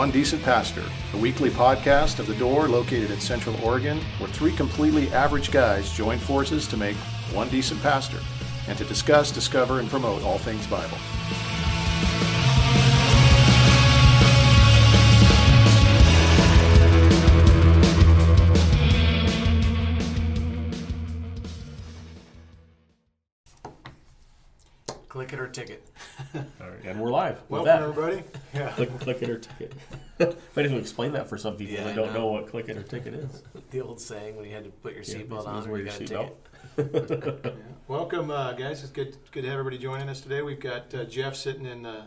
One Decent Pastor, a weekly podcast of The Door located in Central Oregon, where three completely average guys join forces to make one decent pastor and to discuss, discover, and promote all things Bible. Ticket. All right, and we're live. With Welcome, that. everybody. Yeah. Click, click it or ticket. Might as well explain that for some people Yeah, that I don't know. know. what click it or ticket is. The old saying when you had to put your Yeah, seatbelt this on is or where you your got a ticket. Yeah. Welcome, uh, guys. It's good, good to have everybody joining us today. We've got uh, Jeff sitting in uh,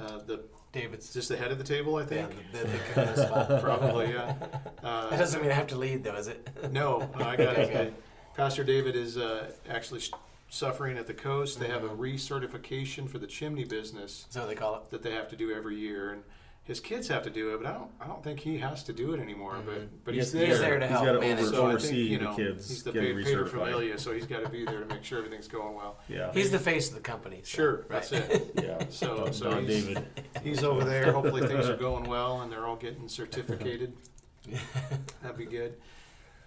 uh, the David's just the head of the table, I yeah, think. the, the, the kind of spot. Probably, yeah. That Uh, doesn't mean I have to lead though, is it? no, no, I got it. Pastor David is uh, actually sh- suffering at the coast. They have a Mhm. recertification for the chimney business That's what they call it. that they have to do every year, and his kids have to do it. But I don't, I don't think he has to do it anymore. Mhm. But, but Yes, he's there. He's there to He's help got to manage. over, So I oversee think, you the know, kids he's the getting pa- recertified. familia, so he's got to be there to make sure everything's going well. Yeah, He's the face of the company. so- Sure, right. that's it. yeah. So, Don, so Don he's, David. he's over there. Hopefully things are going well and they're all getting certificated. That'd be good.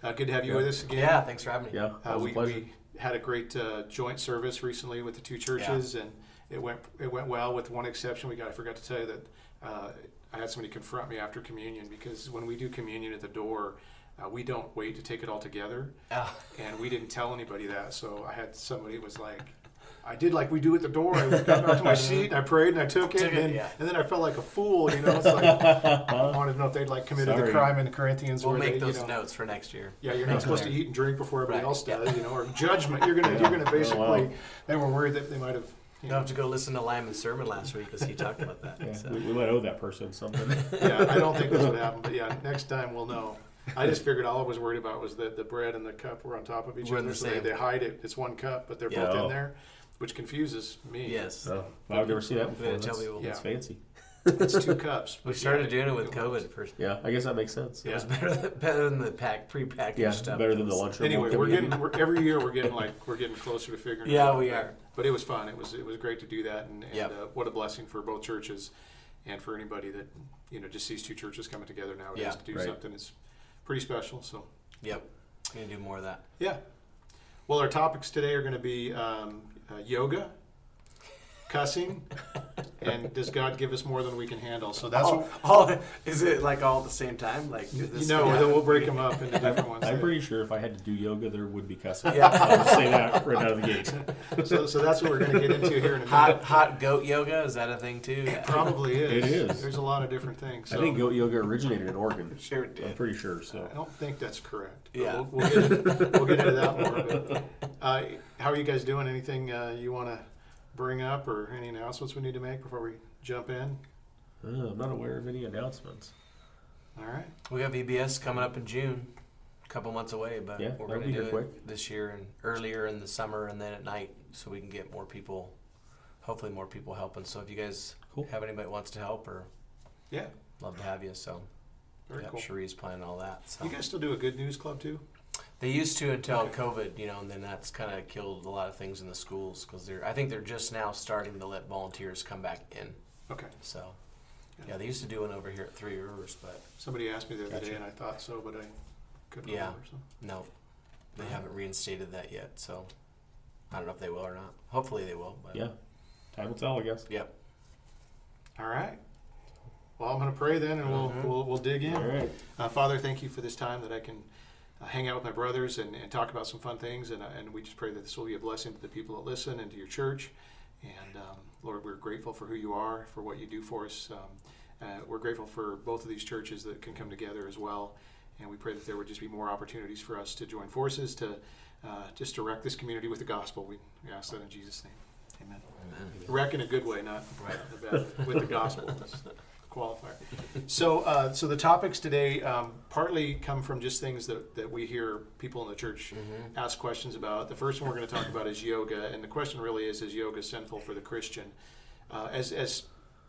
Uh, good to have you Yeah. with us again. Yeah, thanks for having me. Yeah, Uh, we, a pleasure. we had a great uh, joint service recently with the two churches, and it went it went well. With one exception, we got I forgot to tell you that uh, I had somebody confront me after communion because when we do communion at the door, uh, we don't wait to take it all together, Ah, and we didn't tell anybody that. So I had somebody was like. I did like we do at the door. I got back to my seat and I prayed and I took it, Took and, it, then, yeah. and then I felt like a fool. You know, it's like I wanted to know if they'd like committed the crime in the Corinthians. we'll make they, those you know, notes for next year. yeah, you're not supposed to eat and drink before everybody Right, else yeah. does, you know, or judgment. You're gonna, you're gonna oh, basically. wow. They were worried that they might have. You You'll know, have to go listen to Lyman's sermon last week because he talked about that. Yeah, so. we, we might owe that person something. yeah, I don't think this would happen, but yeah, next time we'll know. I just figured all I was worried about was that the bread and the cup were on top of each Were other, the so they, they hide it. It's one cup, but they're Yeah. both Oh. in there, which confuses me. Yes. Oh, I've never seen that before. Yeah, tell That's, people. that's Yeah. fancy. it's two cups. We but started yeah, doing it with it works. COVID first. Yeah, I guess that makes sense. It Yeah. was better than, better than the pack pre-packaged Yeah, stuff. better than the lunchroom. Anyway, we're community. getting we're, every year we're getting like we're getting closer to figuring. it Yeah, out. we But- are. But it was fun. It was it was great to do that, and, and Yep. uh, what a blessing for both churches, and for anybody that you know just sees two churches coming together nowadays Yeah. to do Right. something It's pretty special. So Yep. I'm gonna do more of that. yeah. Well, our topics today are going to be um, Uh, yoga, cussing, and does God give us more than we can handle? So that's all, what, all- is it like all at the same time? Like you this know. Then we'll break them up into different ones. I'm pretty sure if I had to do yoga, there would be cussing. Yeah. I'll just say that right out of the gate. so, so that's what we're going to get into here in a minute. hot hot goat yoga is that a thing too? It probably is. It is. There's a lot of different things. So. I think goat yoga originated in Oregon. Sure it I'm pretty sure. So I don't think that's correct. Yeah. We'll, we'll, get, into- we'll get into that more. But, uh, how are you guys doing? Anything uh, you want to bring up or any announcements we need to make before we jump in? Uh, I'm not aware of any announcements. All right. We got VBS coming up in June, a couple months away, but Yeah, we're gonna do it quick. this year and earlier in the summer and then at night, so we can get more people. Hopefully, more people helping. So if you guys Cool. have anybody that wants to help, or Yeah. love to have you. So Very yeah, cool. Cherie's planning all that. So You guys still do a good news club too? They used to until Okay. COVID, you know, and then that's kind of killed a lot of things in the schools because they're. I think they're just now starting to let volunteers come back in. Okay. So, yeah, they used to do one over here at Three Rivers, but Somebody asked me the other Gotcha. day, and I thought so, but I couldn't Yeah. remember. So. no, they haven't reinstated that yet. So, I don't know if they will or not. Hopefully, they will. But Yeah, time will tell, I guess. Yep. All right. Well, I'm going to pray then, and we'll, Mhm. we'll we'll dig in. All right. Uh, Father, thank you for this time that I can uh, hang out with my brothers and, and talk about some fun things. And, uh, and we just pray that this will be a blessing to the people that listen and to your church. And um, Lord, we're grateful for who you are, for what you do for us. Um, uh, we're grateful for both of these churches that can come together as well. And we pray that there would just be more opportunities for us to join forces to uh, just direct this community with the gospel. We, we ask that in Jesus' name. Amen. Wreck in a good way, not Right. with the gospel. Qualifier. So, uh, so the topics today um, partly come from just things that, that we hear people in the church Mhm. ask questions about. The first one we're going to talk about is yoga, and the question really is: Is yoga sinful for the Christian? Uh, as as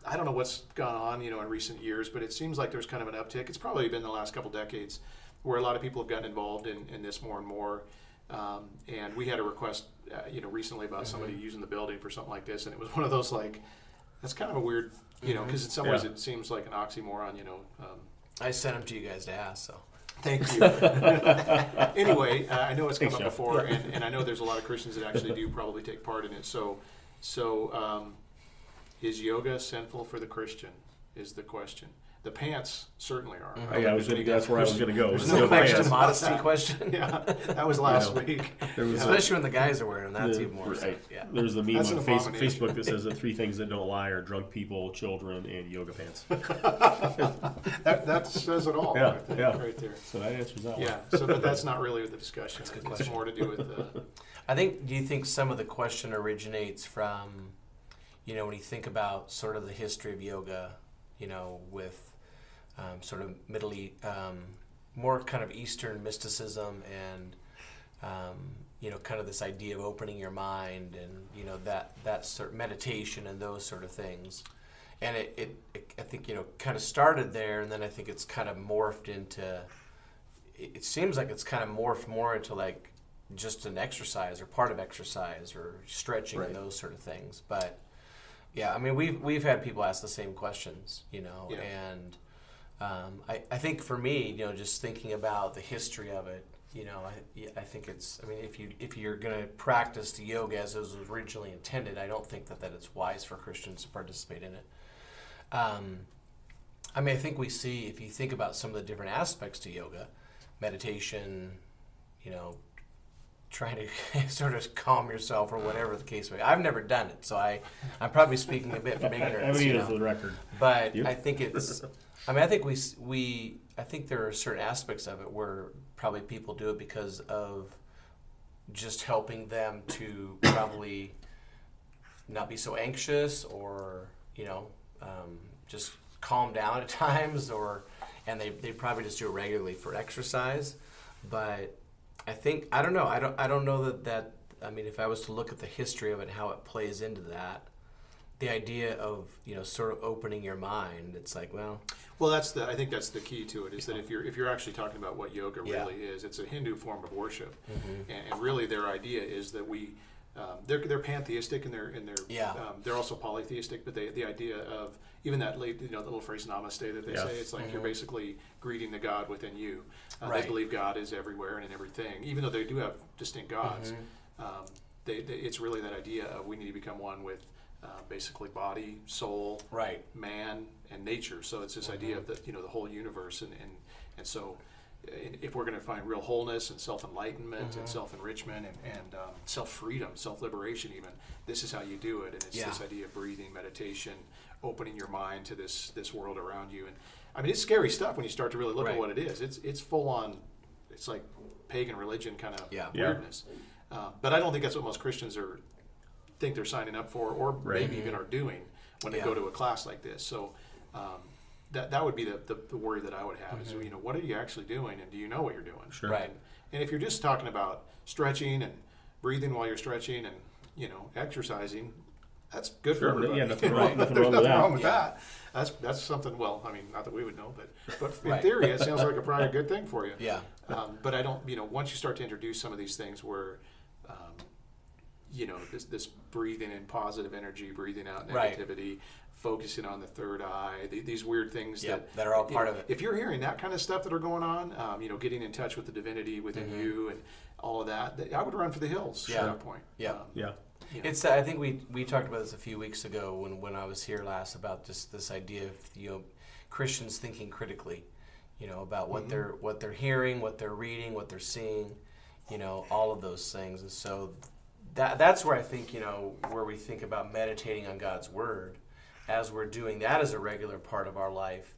I don't know what's gone on, you know, in recent years, but it seems like there's kind of an uptick. It's probably been the last couple decades where a lot of people have gotten involved in, in this more and more. Um, and we had a request, uh, you know, recently about somebody using the building for something like this, and it was one of those like, that's kind of a weird You know, because in some ways Yeah. it seems like an oxymoron. You know. Um, I sent them to you guys to ask. So Thank you. anyway, uh, I know it's come Thanks, up Jeff. before, and, and I know there's a lot of Christians that actually do probably take part in it. So, so um, is yoga sinful for the Christian? Is the question. The pants certainly are. Mhm. I Yeah, I was gonna, that's where I was going to go. there's was no the question pants. modesty question. Yeah, that was last know, week. There was, Especially when the guys are wearing them, that's the- even more. so, right. Yeah. there's the meme That's on face. Facebook that says the three things that don't lie are drunk people, children, and yoga pants. That, that says it all. Yeah, I think, yeah. right there. So that answers that Yeah. one. So, but that's not really the discussion. That's a good it's question. more to do with the. I think. Do you think some of the question originates from, you know, when you think about sort of the history of yoga, you know, with um, sort of Middle East, um, more kind of Eastern mysticism and, um, you know, kind of this idea of opening your mind and you know that that sort of meditation and those sort of things. And it, it, it, I think, you know, kind of started there, and then I think it's kind of morphed into. It, it seems like it's kind of morphed more into like just an exercise or part of exercise or stretching Right. and those sort of things. But yeah, I mean, we've we've had people ask the same questions, you know, Yeah. and um, I I think for me, you know, just thinking about the history of it, you know, I I think it's. I mean, if you if you're going to practice the yoga as it was originally intended, I don't think that that it's wise for Christians to participate in it. Um, I mean, I think we see if you think about some of the different aspects to yoga, meditation, you know, trying to sort of calm yourself or whatever the case may be. I've never done it, so I, I'm probably speaking a bit from I ignorance. mean, you know. the record. But You? I think it's. I mean, I think we we. I think there are certain aspects of it where probably people do it because of just helping them to probably not be so anxious or you know um, just calm down at times or and they, they probably just do it regularly for exercise but i think i don't know i don't i don't know that that i mean if i was to look at the history of it and how it plays into that the idea of you know sort of opening your mind it's like well Well, that's the. I think that's the key to it. Is that if you're if you're actually talking about what yoga Yeah. really is, it's a Hindu form of worship, and, and really their idea is that we. Um, they're, they're pantheistic and they're and they're Yeah. um, they're also polytheistic, but they, the idea of even that late, you know the little phrase namaste that they Yeah. say it's like you're Mhm. basically greeting the God within you. Uh, Right. They believe God is everywhere and in everything, even though they do have distinct gods. Mhm. Um, they, they, it's really that idea of we need to become one with uh, basically body, soul, right man and nature. So it's this idea of the you know the whole universe, and and, and so if we're going to find real wholeness and self enlightenment and Mhm. self enrichment and, and um, self freedom, self liberation, even this is how you do it. And it's Yeah. this idea of breathing, meditation, opening your mind to this this world around you. And I mean, it's scary stuff when you start to really look Right. at what it is. It's it's full on. It's like pagan religion kind of Yeah. Yeah. weirdness. Uh, but I don't think that's what most Christians are think they're signing up for, or Right. maybe even are doing when they go to a class like this. So um, that that would be the, the, the worry that I would have is Mhm. you know what are you actually doing and do you know what you're doing? Sure. Right. And, and if you're just talking about stretching and breathing while you're stretching and you know exercising, that's good Sure, for everybody. yeah, nothing wrong- nothing There's wrong with nothing that. wrong with Yeah. that. That's that's something. Well, I mean, not that we would know, but but in Right. theory, it sounds like a probably a good thing for you. yeah Um, but I don't, you know, once you start to introduce some of these things where, um, you know, this, this breathing in positive energy, breathing out Right. negativity, focusing on the third eye, th- these weird things Yep, that, that are all part know, of it. If you're hearing that kind of stuff that are going on, um, you know, getting in touch with the divinity within Mhm. you and all of that, th- I would run for the hills Yeah. at that point. Yeah. Um, Yeah. you know. It's. I think we we talked about this a few weeks ago when when I was here last about just this idea of you know Christians thinking critically, you know about what Mhm. they're what they're hearing, what they're reading, what they're seeing, you know all of those things, and so that that's where I think you know where we think about meditating on God's word, as we're doing that as a regular part of our life.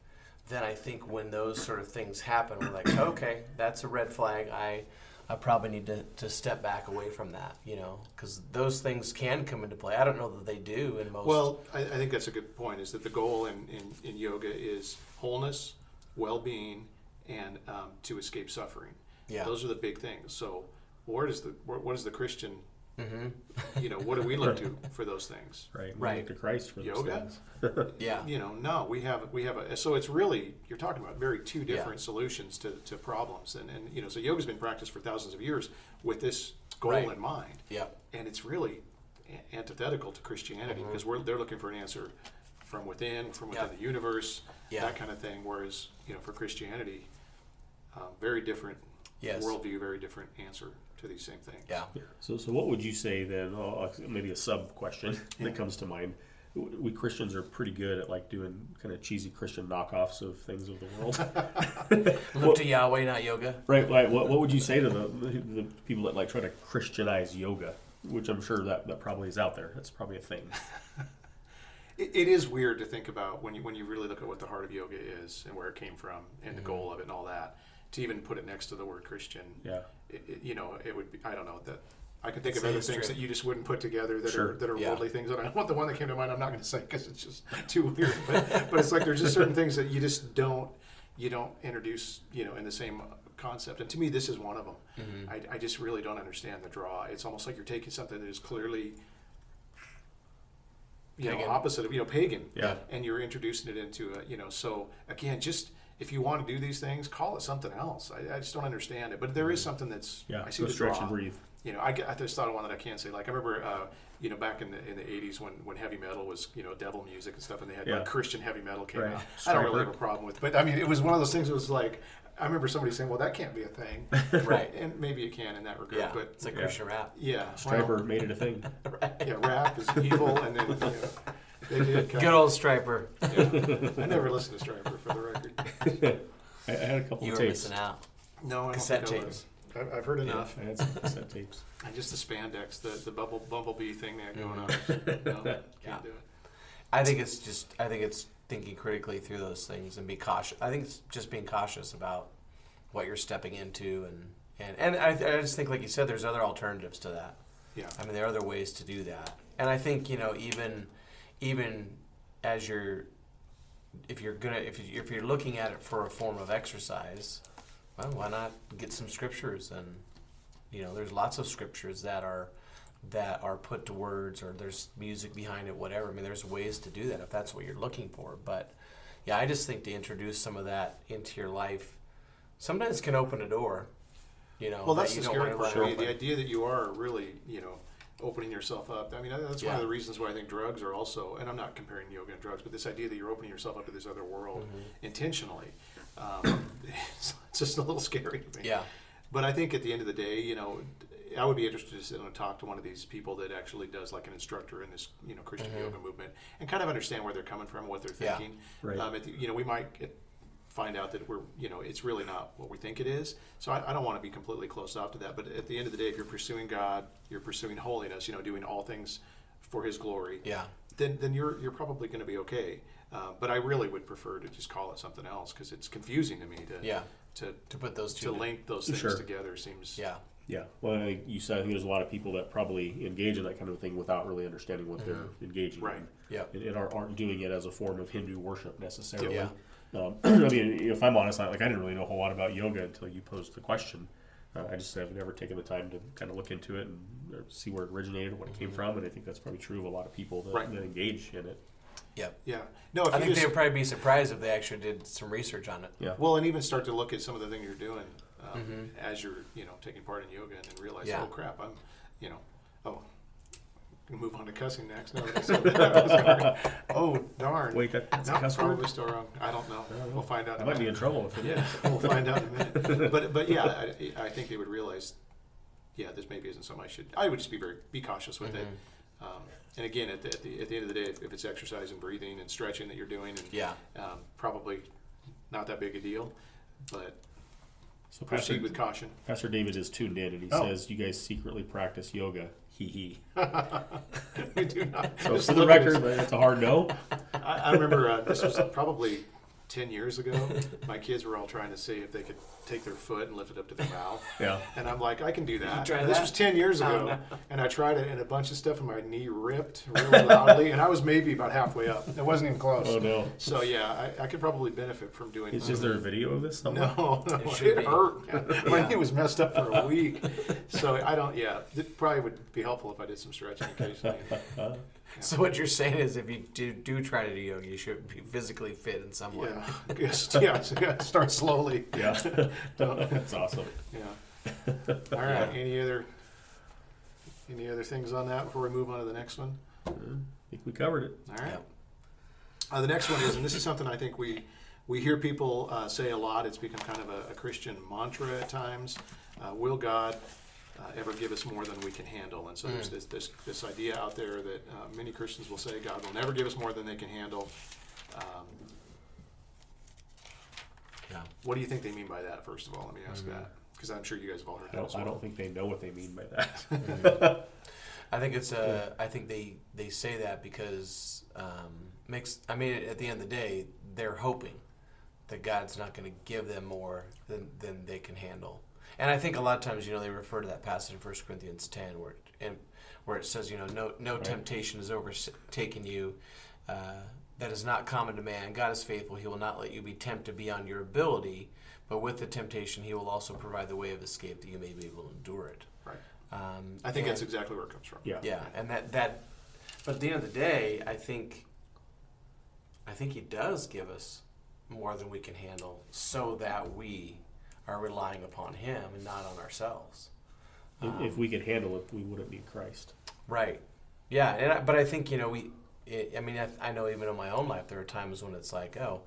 Then I think when those sort of things happen, we're like, okay, that's a red flag. I I probably need to, to step back away from that, you know, because those things can come into play. I don't know that they do in most. Well, I, I think that's a good point. Is that the goal in, in, in yoga is wholeness, well-being, and um, to escape suffering. yeah. Those are the big things. So, where does the where, what is the Christian? Hmm You know, what do we look to for those things? Right. We Right. look to Christ for those Yoga? things. Yeah. You know, no, we have we have a. So it's really you're talking about very two Yeah. different solutions to, to problems, and and you know, so yoga's been practiced for thousands of years with this goal Right. in mind, Yeah. and it's really a- antithetical to Christianity Mhm. because we're they're looking for an answer from within, from within Yeah. the universe, Yeah. that kind of thing. Whereas, you know, for Christianity, um, very different Yes. worldview, very different answer to these same things. Yeah. Yeah. So, so what would you say then? Oh, maybe a sub question Yeah. that comes to mind. We Christians are pretty good at like doing kind of cheesy Christian knockoffs of things of the world, Look to Yahweh, not yoga. right? Like, what, what would you say to the, the people that like try to Christianize yoga, which I'm sure that, that probably is out there. That's probably a thing. It, it is weird to think about when you when you really look at what the heart of yoga is and where it came from and the Mhm. goal of it and all that. To even put it next to the word Christian, Yeah. It, it, you know, it would be. I don't know that. I can think of the other things that you just wouldn't put together that Sure. are that are Yeah. worldly things. And I want the one that came to mind. I'm not going to say because it's just too weird. But, but it's like there's just certain things that you just don't you don't introduce you know in the same concept. And to me, this is one of them. Mm-hmm. I, I just really don't understand the draw. It's almost like you're taking something that is clearly you know opposite of you know pagan Yeah. and you're introducing it into a you know so again just if you want to do these things call it something else i, I just don't understand it but there is something that's Yeah. i see Go the stretch draw. and breathe. you know I, I just thought of one that i can't say like i remember uh, you know back in the in the 80s when when heavy metal was you know devil music and stuff and they had Yeah. like christian heavy metal came Right. out i don't really Stryper. have a problem with but i mean it was one of those things that was like i remember somebody saying well that can't be a thing Right. and maybe it can in that regard Yeah. but It's like Yeah. Christian rap. yeah well, Stryper made it a thing. yeah rap is evil and then you know, they did kind Good old Stryper. yeah. I never listened to Stryper for the record. I, I had a couple You of were tapes. missing out. No, I don't Cassette think I tapes. was. I've, I've heard enough. I had some cassette tapes. And just the spandex, the the bubble bumblebee thing they had going on. Mm-hmm. No, can't Yeah. do it. I think it's just. I think it's thinking critically through those things and be cautious. I think it's just being cautious about what you're stepping into and and and I, I just think, like you said, there's other alternatives to that. Yeah. I mean, there are other ways to do that, and I think you know even even as you're if you're gonna if you, if you're looking at it for a form of exercise, well, why not get some scriptures? And you know there's lots of scriptures that are that are put to words or there's music behind it whatever. I mean there's ways to do that if that's what you're looking for. But yeah i just think to introduce some of that into your life sometimes can open a door you know Well, that that's the scary part. The idea that you are really, you know, opening yourself up. I mean, that's one of the reasons why I think drugs are also, and I'm not comparing yoga and drugs, but this idea that you're opening yourself up to this other world Mhm. intentionally, um, it's just a little scary to me. yeah But I think at the end of the day, you know, I would be interested to sit and talk to one of these people that actually does like an instructor in this, you know, Christian Mhm. yoga movement, and kind of understand where they're coming from, what they're Yeah. thinking. Right. Um, at the, you know, we might get, find out that we're, you know, it's really not what we think it is. So I, I don't want to be completely closed off to that. But at the end of the day, if you're pursuing God, you're pursuing holiness, you know, doing all things for His glory, yeah then then you're you're probably going to be okay. Uh, but I really would prefer to just call it something else because it's confusing to me to yeah to to put those two to to- link those things Sure. together seems yeah Yeah. Well, I you said I think there's a lot of people that probably engage in that kind of thing without really understanding what they're engaging Right. in. yeah And, and aren't, aren't doing it as a form of Hindu worship necessarily. Yeah. Um, I mean, if I'm honest, I, like I didn't really know a whole lot about yoga until you posed the question. Uh, I just have never taken the time to kind of look into it and uh, see where it originated, what it came from, and I think that's probably true of a lot of people that, Right. that engage in it. yep yeah. No, if i you think just, they'd probably be surprised if they actually did some research on it Yeah. well, and even start to look at some of the things you're doing um, Mhm. as you're you know taking part in yoga and then realize, Yeah. oh crap, I'm you know, oh. We Move on to cussing next. No, oh darn! Wait, that, that's no, a cuss word? probably still wrong. I don't know. don't know. We'll find out. I in a might be in minute. trouble if it Yeah, we'll find out in a minute. But but yeah, I, I think they would realize, yeah, this maybe isn't something I should. I would just be very be cautious with it. Mhm. Um, and again, at the, at the at the end of the day, if, if it's exercise and breathing and stretching that you're doing, and yeah um, probably not that big a deal, but So Pastor, proceed with caution. Pastor David is tuned in and he Oh. says, You guys secretly practice yoga. Hee hee. we do not. So Just for the look at record, that's a hard no. I, I remember uh, this was probably ten years ago. My kids were all trying to see if they could take their foot and lift it up to their mouth. Yeah. And I'm like, I can do that. try And this that? was 10 years Oh, ago. no. And I tried it, and a bunch of stuff in my knee ripped really loudly. and I was maybe about halfway up. It wasn't even close. Oh no. So, yeah, I, I could probably benefit from doing Is, is there a video of this somewhere? No, no, It it, should be. hurt. man. My knee was messed up for a week. So, I don't, yeah, it probably would be helpful if I did some stretching occasionally. Uh-huh. so what you're saying is if you do, do try to do yoga you should be physically fit in some way Yeah, just, yeah, so yeah, start slowly. Yeah. That's awesome. Yeah. All right. Any other any other things on that before we move on to the next one? I think we covered it. All right. Yep. Uh, the next one is, and this is something I think we we hear people uh, say a lot. It's become kind of a, a Christian mantra at times. Uh, will God uh, ever give us more than we can handle? And so there's this, this this idea out there that uh, many Christians will say God will never give us more than they can handle. Um, Yeah. what do you think they mean by that? First of all, let me ask that because I'm sure you guys have all heard I that. As don't, I don't think they know what they mean by that. I think it's uh, I think they they say that because um, makes. I mean, at the end of the day, they're hoping that God's not going to give them more than than they can handle. And I think a lot of times, you know, they refer to that passage in 1 Corinthians 10 where it, and, where it says, you know, no no Right. temptation has overtaken you uh, that is not common to man. God is faithful; He will not let you be tempted beyond your ability. But with the temptation, He will also provide the way of escape that you may be able to endure it. Right. Um, I think and- that's exactly where it comes from. yeah. yeah, and that that, but at the end of the day, I think, I think he does give us more than we can handle, so that we are relying upon him and not on ourselves. If, if um, we could handle it, we wouldn't need Christ. Right. Yeah, and I, but I think you know we. It, I mean, I, I know even in my own life there are times when it's like, oh,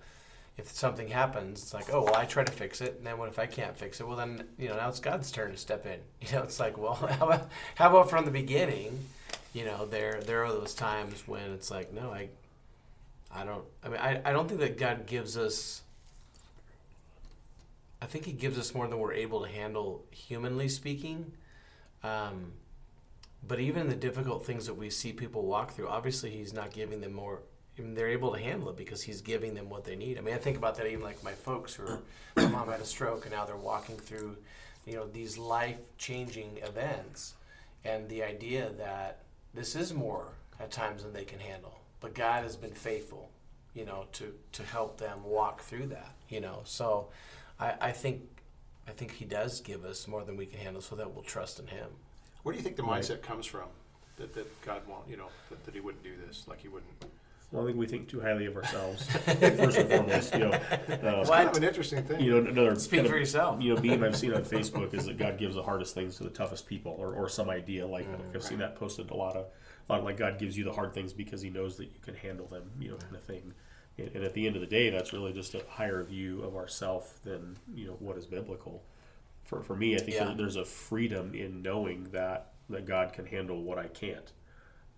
if something happens, it's like, oh, well, I try to fix it, and then what if I can't fix it? Well, then you know now it's God's turn to step in. You know, it's like, well, how about how about from the beginning? You know, there there are those times when it's like, no, I, I don't. I mean, I, I don't think that God gives us. I think He gives us more than we're able to handle, humanly speaking. Um, but even the difficult things that we see people walk through, obviously he's not giving them more. I mean, they're able to handle it because he's giving them what they need. I mean, I think about that even like my folks who are, my mom had a stroke and now they're walking through, you know, these life changing events, and the idea that this is more at times than they can handle. But God has been faithful, you know, to to help them walk through that. You know, so I, I think I think He does give us more than we can handle, so that we'll trust in Him. Where do you think the Right. mindset comes from? That, that God won't, you know, that, that He wouldn't do this, like He wouldn't. Well, I think we think too highly of ourselves. First and foremost, you know, uh, It's kind of an interesting thing. you know, another Speak kind for of, yourself. you know, meme I've seen on Facebook is that God gives the hardest things to the toughest people, or, or some idea like that. I've seen that posted a lot of, a lot of like God gives you the hard things because He knows that you can handle them, you know, kind of thing. And, and at the end of the day, that's really just a higher view of ourself than you know what is biblical. For for me, I think Yeah. there's a freedom in knowing that that God can handle what I can't,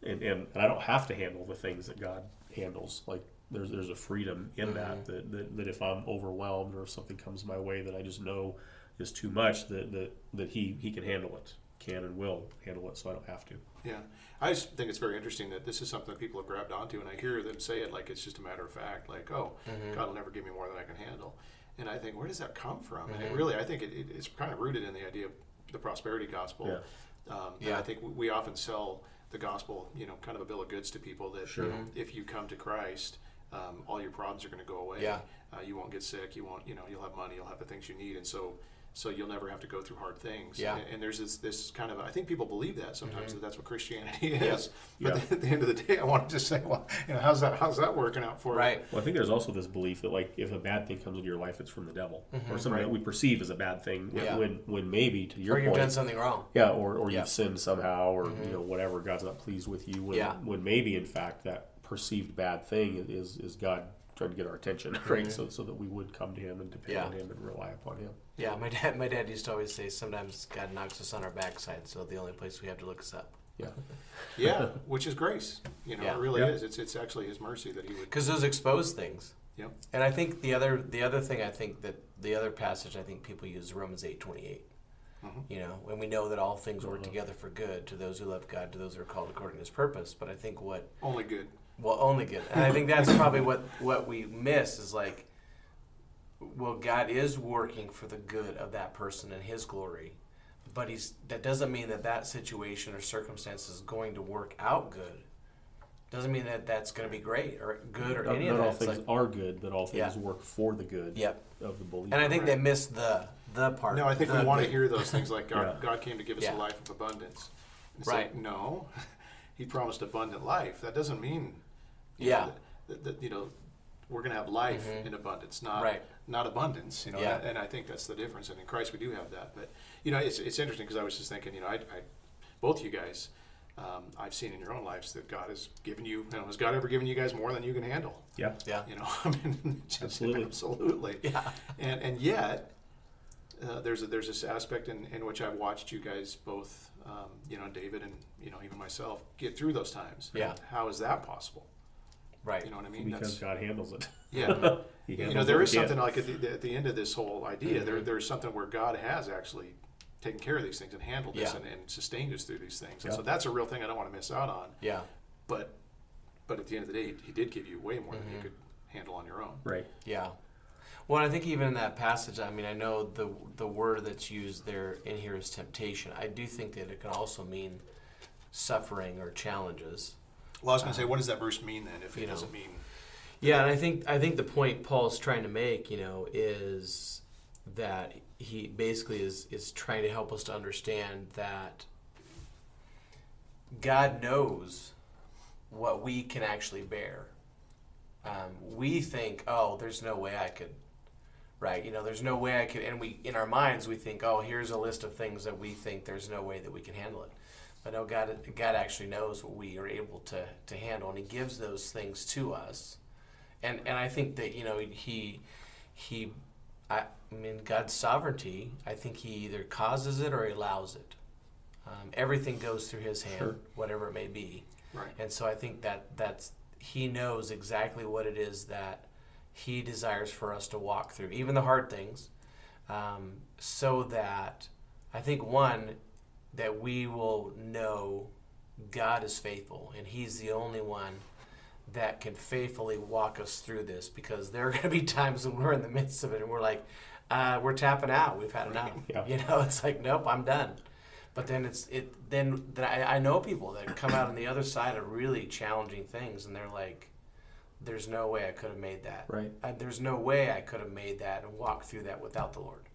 and and, and I don't have to handle the things that God handles. Like there's there's a freedom in that, mm-hmm. that that that if I'm overwhelmed or if something comes my way that I just know is too much, that that that He He can handle it, can and will handle it, so I don't have to. Yeah, I just think it's very interesting that this is something that people have grabbed onto, and I hear them say it like it's just a matter of fact, like, "Oh, God will never give me more than I can handle," and I think, where does that come from? And it really, I think it, it, it's kind of rooted in the idea of the prosperity gospel. Yeah. Um, Yeah. I think we- we often sell the gospel, you know, kind of a bill of goods to people that Sure. you know, if you come to Christ, um, all your problems are going to go away. Yeah. Uh, you won't get sick. You won't, you know, you'll have money. You'll have the things you need, and so. So you'll never have to go through hard things. Yeah. And, and there's this, this kind of I think people believe that sometimes mm-hmm. that that's what Christianity Yeah. is. But Yeah. at the end of the day, I want to just say, well, you know, how's that how's that working out for you? Right. Well, I think there's also this belief that like if a bad thing comes into your life, it's from the devil mm-hmm. or something Right. that we perceive as a bad thing. when- Yeah. When when maybe to your Or you've point, done something wrong. Yeah, or, or Yeah. you've sinned somehow, or you mm-hmm. know whatever. God's not pleased with you. When, Yeah. when maybe in fact that perceived bad thing is is God trying to get our attention, right? So so that we would come to Him and depend Yeah. on Him and rely upon Him. Yeah, my dad. My dad used to always say, sometimes God knocks us on our backside, so the only place we have to look is up. Yeah, Yeah, which is grace. You know, Yeah. it really Yeah. is. It's it's actually His mercy that He would. Because those expose things. Yep. And I think the other the other thing I think that the other passage I think people use is Romans eight twenty eight. Mhm. You know, and we know that all things work Mhm. together for good to those who love God, to those who are called according to His purpose. But I think what Only good. well only good, and I think that's probably what what we miss is like, well, God is working for the good of that person and His glory, but He's that doesn't mean that that situation or circumstance is going to work out good. Doesn't mean that that's going to be great or good or not, any not of all that. It's things like- are good, but all things Yeah. work for the good Yep. of the believer. And I think they miss the the part. No, I think we the want to hear those things like God, Yeah. God came to give us Yeah. a life of abundance. It's Right. like, no, He promised abundant life. That doesn't mean, Yeah. know, that, that, you know, we're going to have life Mhm. in abundance, not Right. not abundance. You know, Yeah. and, and I think that's the difference. And in Christ, we do have that. But you know, it's it's interesting because I was just thinking, you know, I, I both you guys um, I've seen in your own lives that God has given you. you know, has God ever given you guys more than you can handle? Yeah. Yeah. You know, I mean, just Absolutely. absolutely. Yeah. And and yet, uh, there's a, there's this aspect in, in which I've watched you guys both, um, you know, David and you know even myself get through those times. Yeah. How is that possible? Right. You know what I mean? Because God handles it. yeah. He you know, there is what is can. something like at the, at the end of this whole idea. There Mhm. there's something where God has actually taken care of these things and handled this Yeah. and, and sustained us through these things. And Yeah. so that's a real thing I don't want to miss out on. Yeah. But but at the end of the day, He did give you way more than you Mhm. could handle on your own. Right. Yeah. Well, I think even in that passage, I mean, I know the the word that's used there in here is temptation. I do think that it can also mean suffering or challenges. Well, I was going to say, what does that verse mean then? If it know. doesn't mean Yeah, and I think I think the point Paul's trying to make, you know, is that he basically is is trying to help us to understand that God knows what we can actually bear. Um, we think, oh, there's no way I could, right? You know, there's no way I could, and we in our minds we think, oh, here's a list of things that we think there's no way that we can handle it. But know God, God actually knows what we are able to to handle, and He gives those things to us and and I think that you know he he I, I mean God's sovereignty. I think He either causes it or He allows it. Um, everything goes through His hand, Sure. whatever it may be. right. And so I think that that's He knows exactly what it is that He desires for us to walk through, even the hard things, um, so that I think one that we will know God is faithful, and He's the only one that can faithfully walk us through this. Because there are going to be times when we're in the midst of it, and we're like, uh, we're tapping out. We've had enough. Yeah. You know, it's like, nope, I'm done. But then it's it. Then, that I, I know people that come out on the other side of really challenging things, and they're like, "There's no way I could have made that. Right. I, there's no way I could have made that and walked through that without the Lord."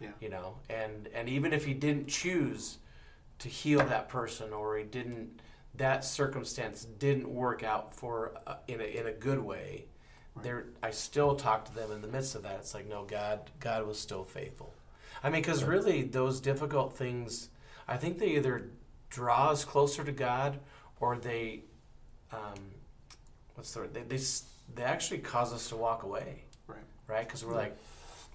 Yeah. You know, and and even if He didn't choose to heal that person, or He didn't, that circumstance didn't work out for uh, in a in a good way. Right. There, I still talk to them in the midst of that. It's like, no, God, God was still faithful. I mean, because really, those difficult things, I think they either draw us closer to God, or they, um, what's the word? They, they they actually cause us to walk away, Right. right? Because we're like,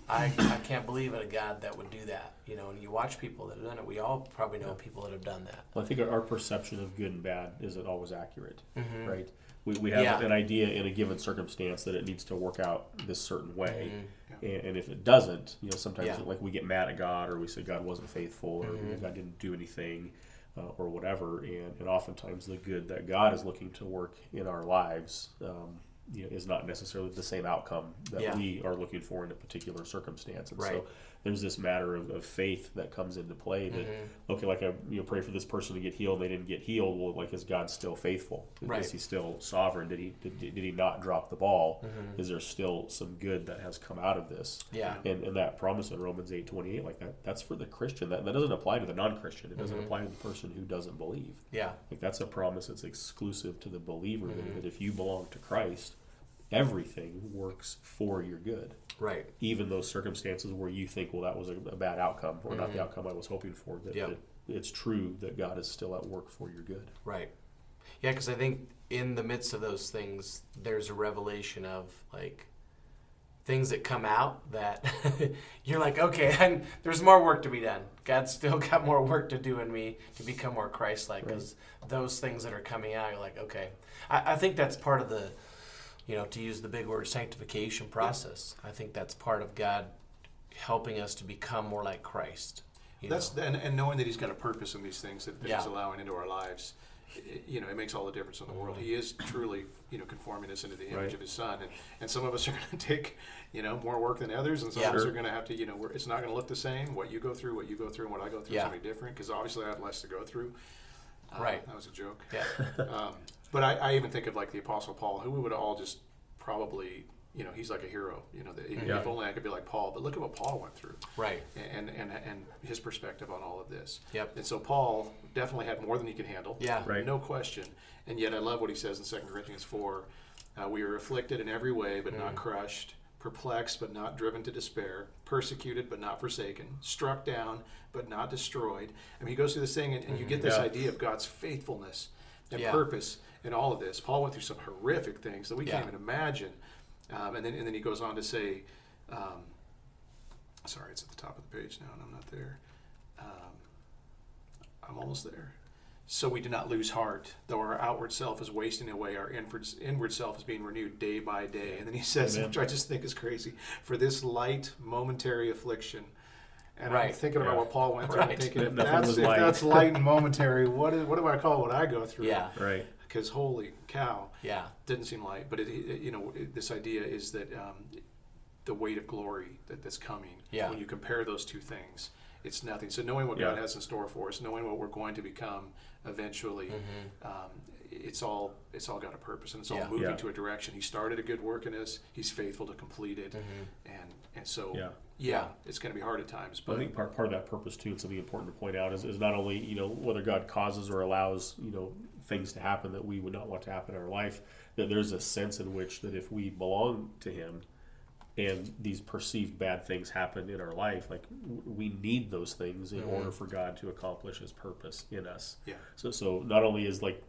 I, I can't believe in a God that would do that, you know. And you watch people that have done it. We all probably know people that have done that. Well, I think our, our perception of good and bad isn't always accurate, Mm-hmm. right? We, we have Yeah. an idea in a given circumstance that it needs to work out this certain way. Mm-hmm. And, and if it doesn't, you know, sometimes Yeah. like we get mad at God or we say God wasn't faithful or Mhm. God didn't do anything uh, or whatever. And, and oftentimes the good that God is looking to work in our lives um, you know, is not necessarily the same outcome that Yeah. we are looking for in a particular circumstance. And so there's this matter of, of faith that comes into play that, Mhm. okay, like I you know, pray for this person to get healed, they didn't get healed. Well, like is God still faithful? Right. Is he still sovereign? Did he did, did he not drop the ball? Mhm. Is there still some good that has come out of this? Yeah. And, and that promise in Romans eight twenty eight, like that, that's for the Christian. That, that doesn't apply to the non Christian. It doesn't Mhm. apply to the person who doesn't believe. Yeah. Like that's a promise that's exclusive to the believer. that- Mhm. That, if you belong to Christ, everything works for your good. Right. Even those circumstances where you think, well, that was a, a bad outcome or not Mhm. the outcome I was hoping for. That, Yep. it's true that God is still at work for your good. Right. Yeah, because I think in the midst of those things, there's a revelation of like things that come out that you're like, okay, and there's more work to be done. God's still got more work to do in me to become more Christ-like. Because those things that are coming out, you're like, okay. I, I think that's part of the, you know, to use the big word, sanctification process. I think that's part of God helping us to become more like Christ. You That's know? and, and knowing that he's got a purpose in these things that, that Yeah. he's allowing into our lives. It, you know, it makes all the difference in the world. He is truly, you know, conforming us into the image Right. of his son, and, and some of us are going to take, you know, more work than others, and some Yeah. of us Sure. are going to have to, you know, we're, it's not going to look the same. What you go through, what you go through, and what I go through Yeah. is going to be different because obviously I have less to go through. Uh, Right. That was a joke. yeah. Um, but I, I even think of like the Apostle Paul, who we would all just probably, you know, he's like a hero. You know, that if Yeah. only I could be like Paul. But look at what Paul went through Right. and and and his perspective on all of this. Yep. And so Paul definitely had more than he could handle. Yeah. Right. No question. And yet I love what he says in 2 Corinthians 4. Uh, we are afflicted in every way, but not Mm. crushed, perplexed but not driven to despair, persecuted but not forsaken, struck down but not destroyed. I mean, he goes through this thing, and, and you get this Yeah. idea of God's faithfulness and Yeah. purpose in all of this. Paul went through some horrific things that we can't even imagine. Um, and then and then he goes on to say, um, sorry, it's at the top of the page now, and I'm not there. Um, I'm almost there. So we do not lose heart, though our outward self is wasting away, our inward, inward self is being renewed day by day. And then he says, Amen. which I just think is crazy, for this light momentary affliction. And I'm Right. thinking about Yeah. what Paul went through. I'm Right. thinking, if that's, if light. that's light and momentary, what, is, what do I call what I go through? Yeah. Right. Because holy cow, Yeah. didn't seem light. But it, it, you know, it, this idea is that um, the weight of glory that, that's coming. Yeah. When you compare those two things, it's nothing. So knowing what God has in store for us, knowing what we're going to become eventually, um, it's all it's all got a purpose and it's all Mm-hmm. Yeah. moving Yeah. to a direction. He started a good work in us. He's faithful to complete it, Mm-hmm. and and so Yeah. Yeah, it's going to be hard at times. But I think part, part of that purpose too, and something important to point out is, is not only you know whether God causes or allows you know things to happen that we would not want to happen in our life, that there's a sense in which that if we belong to Him, and these perceived bad things happen in our life, like we need those things in mm-hmm. order for God to accomplish His purpose in us. yeah, So so not only is like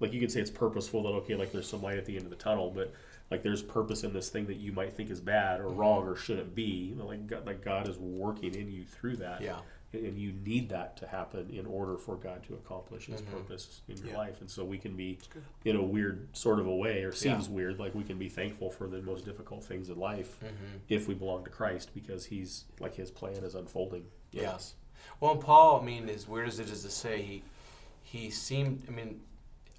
like you could say it's purposeful that okay like there's some light at the end of the tunnel, but like there's purpose in this thing that you might think is bad or wrong or shouldn't be. Like God, like God is working in you through that. Yeah. And you need that to happen in order for God to accomplish His purpose in your Yeah. life. And so we can be, in a weird sort of a way, or seems Yeah. weird, like we can be thankful for the most difficult things in life Mm-hmm. if we belong to Christ because He's like His plan is unfolding. yes Yeah. Well, and Paul, I mean, as weird as it is to say, he he seemed. I mean,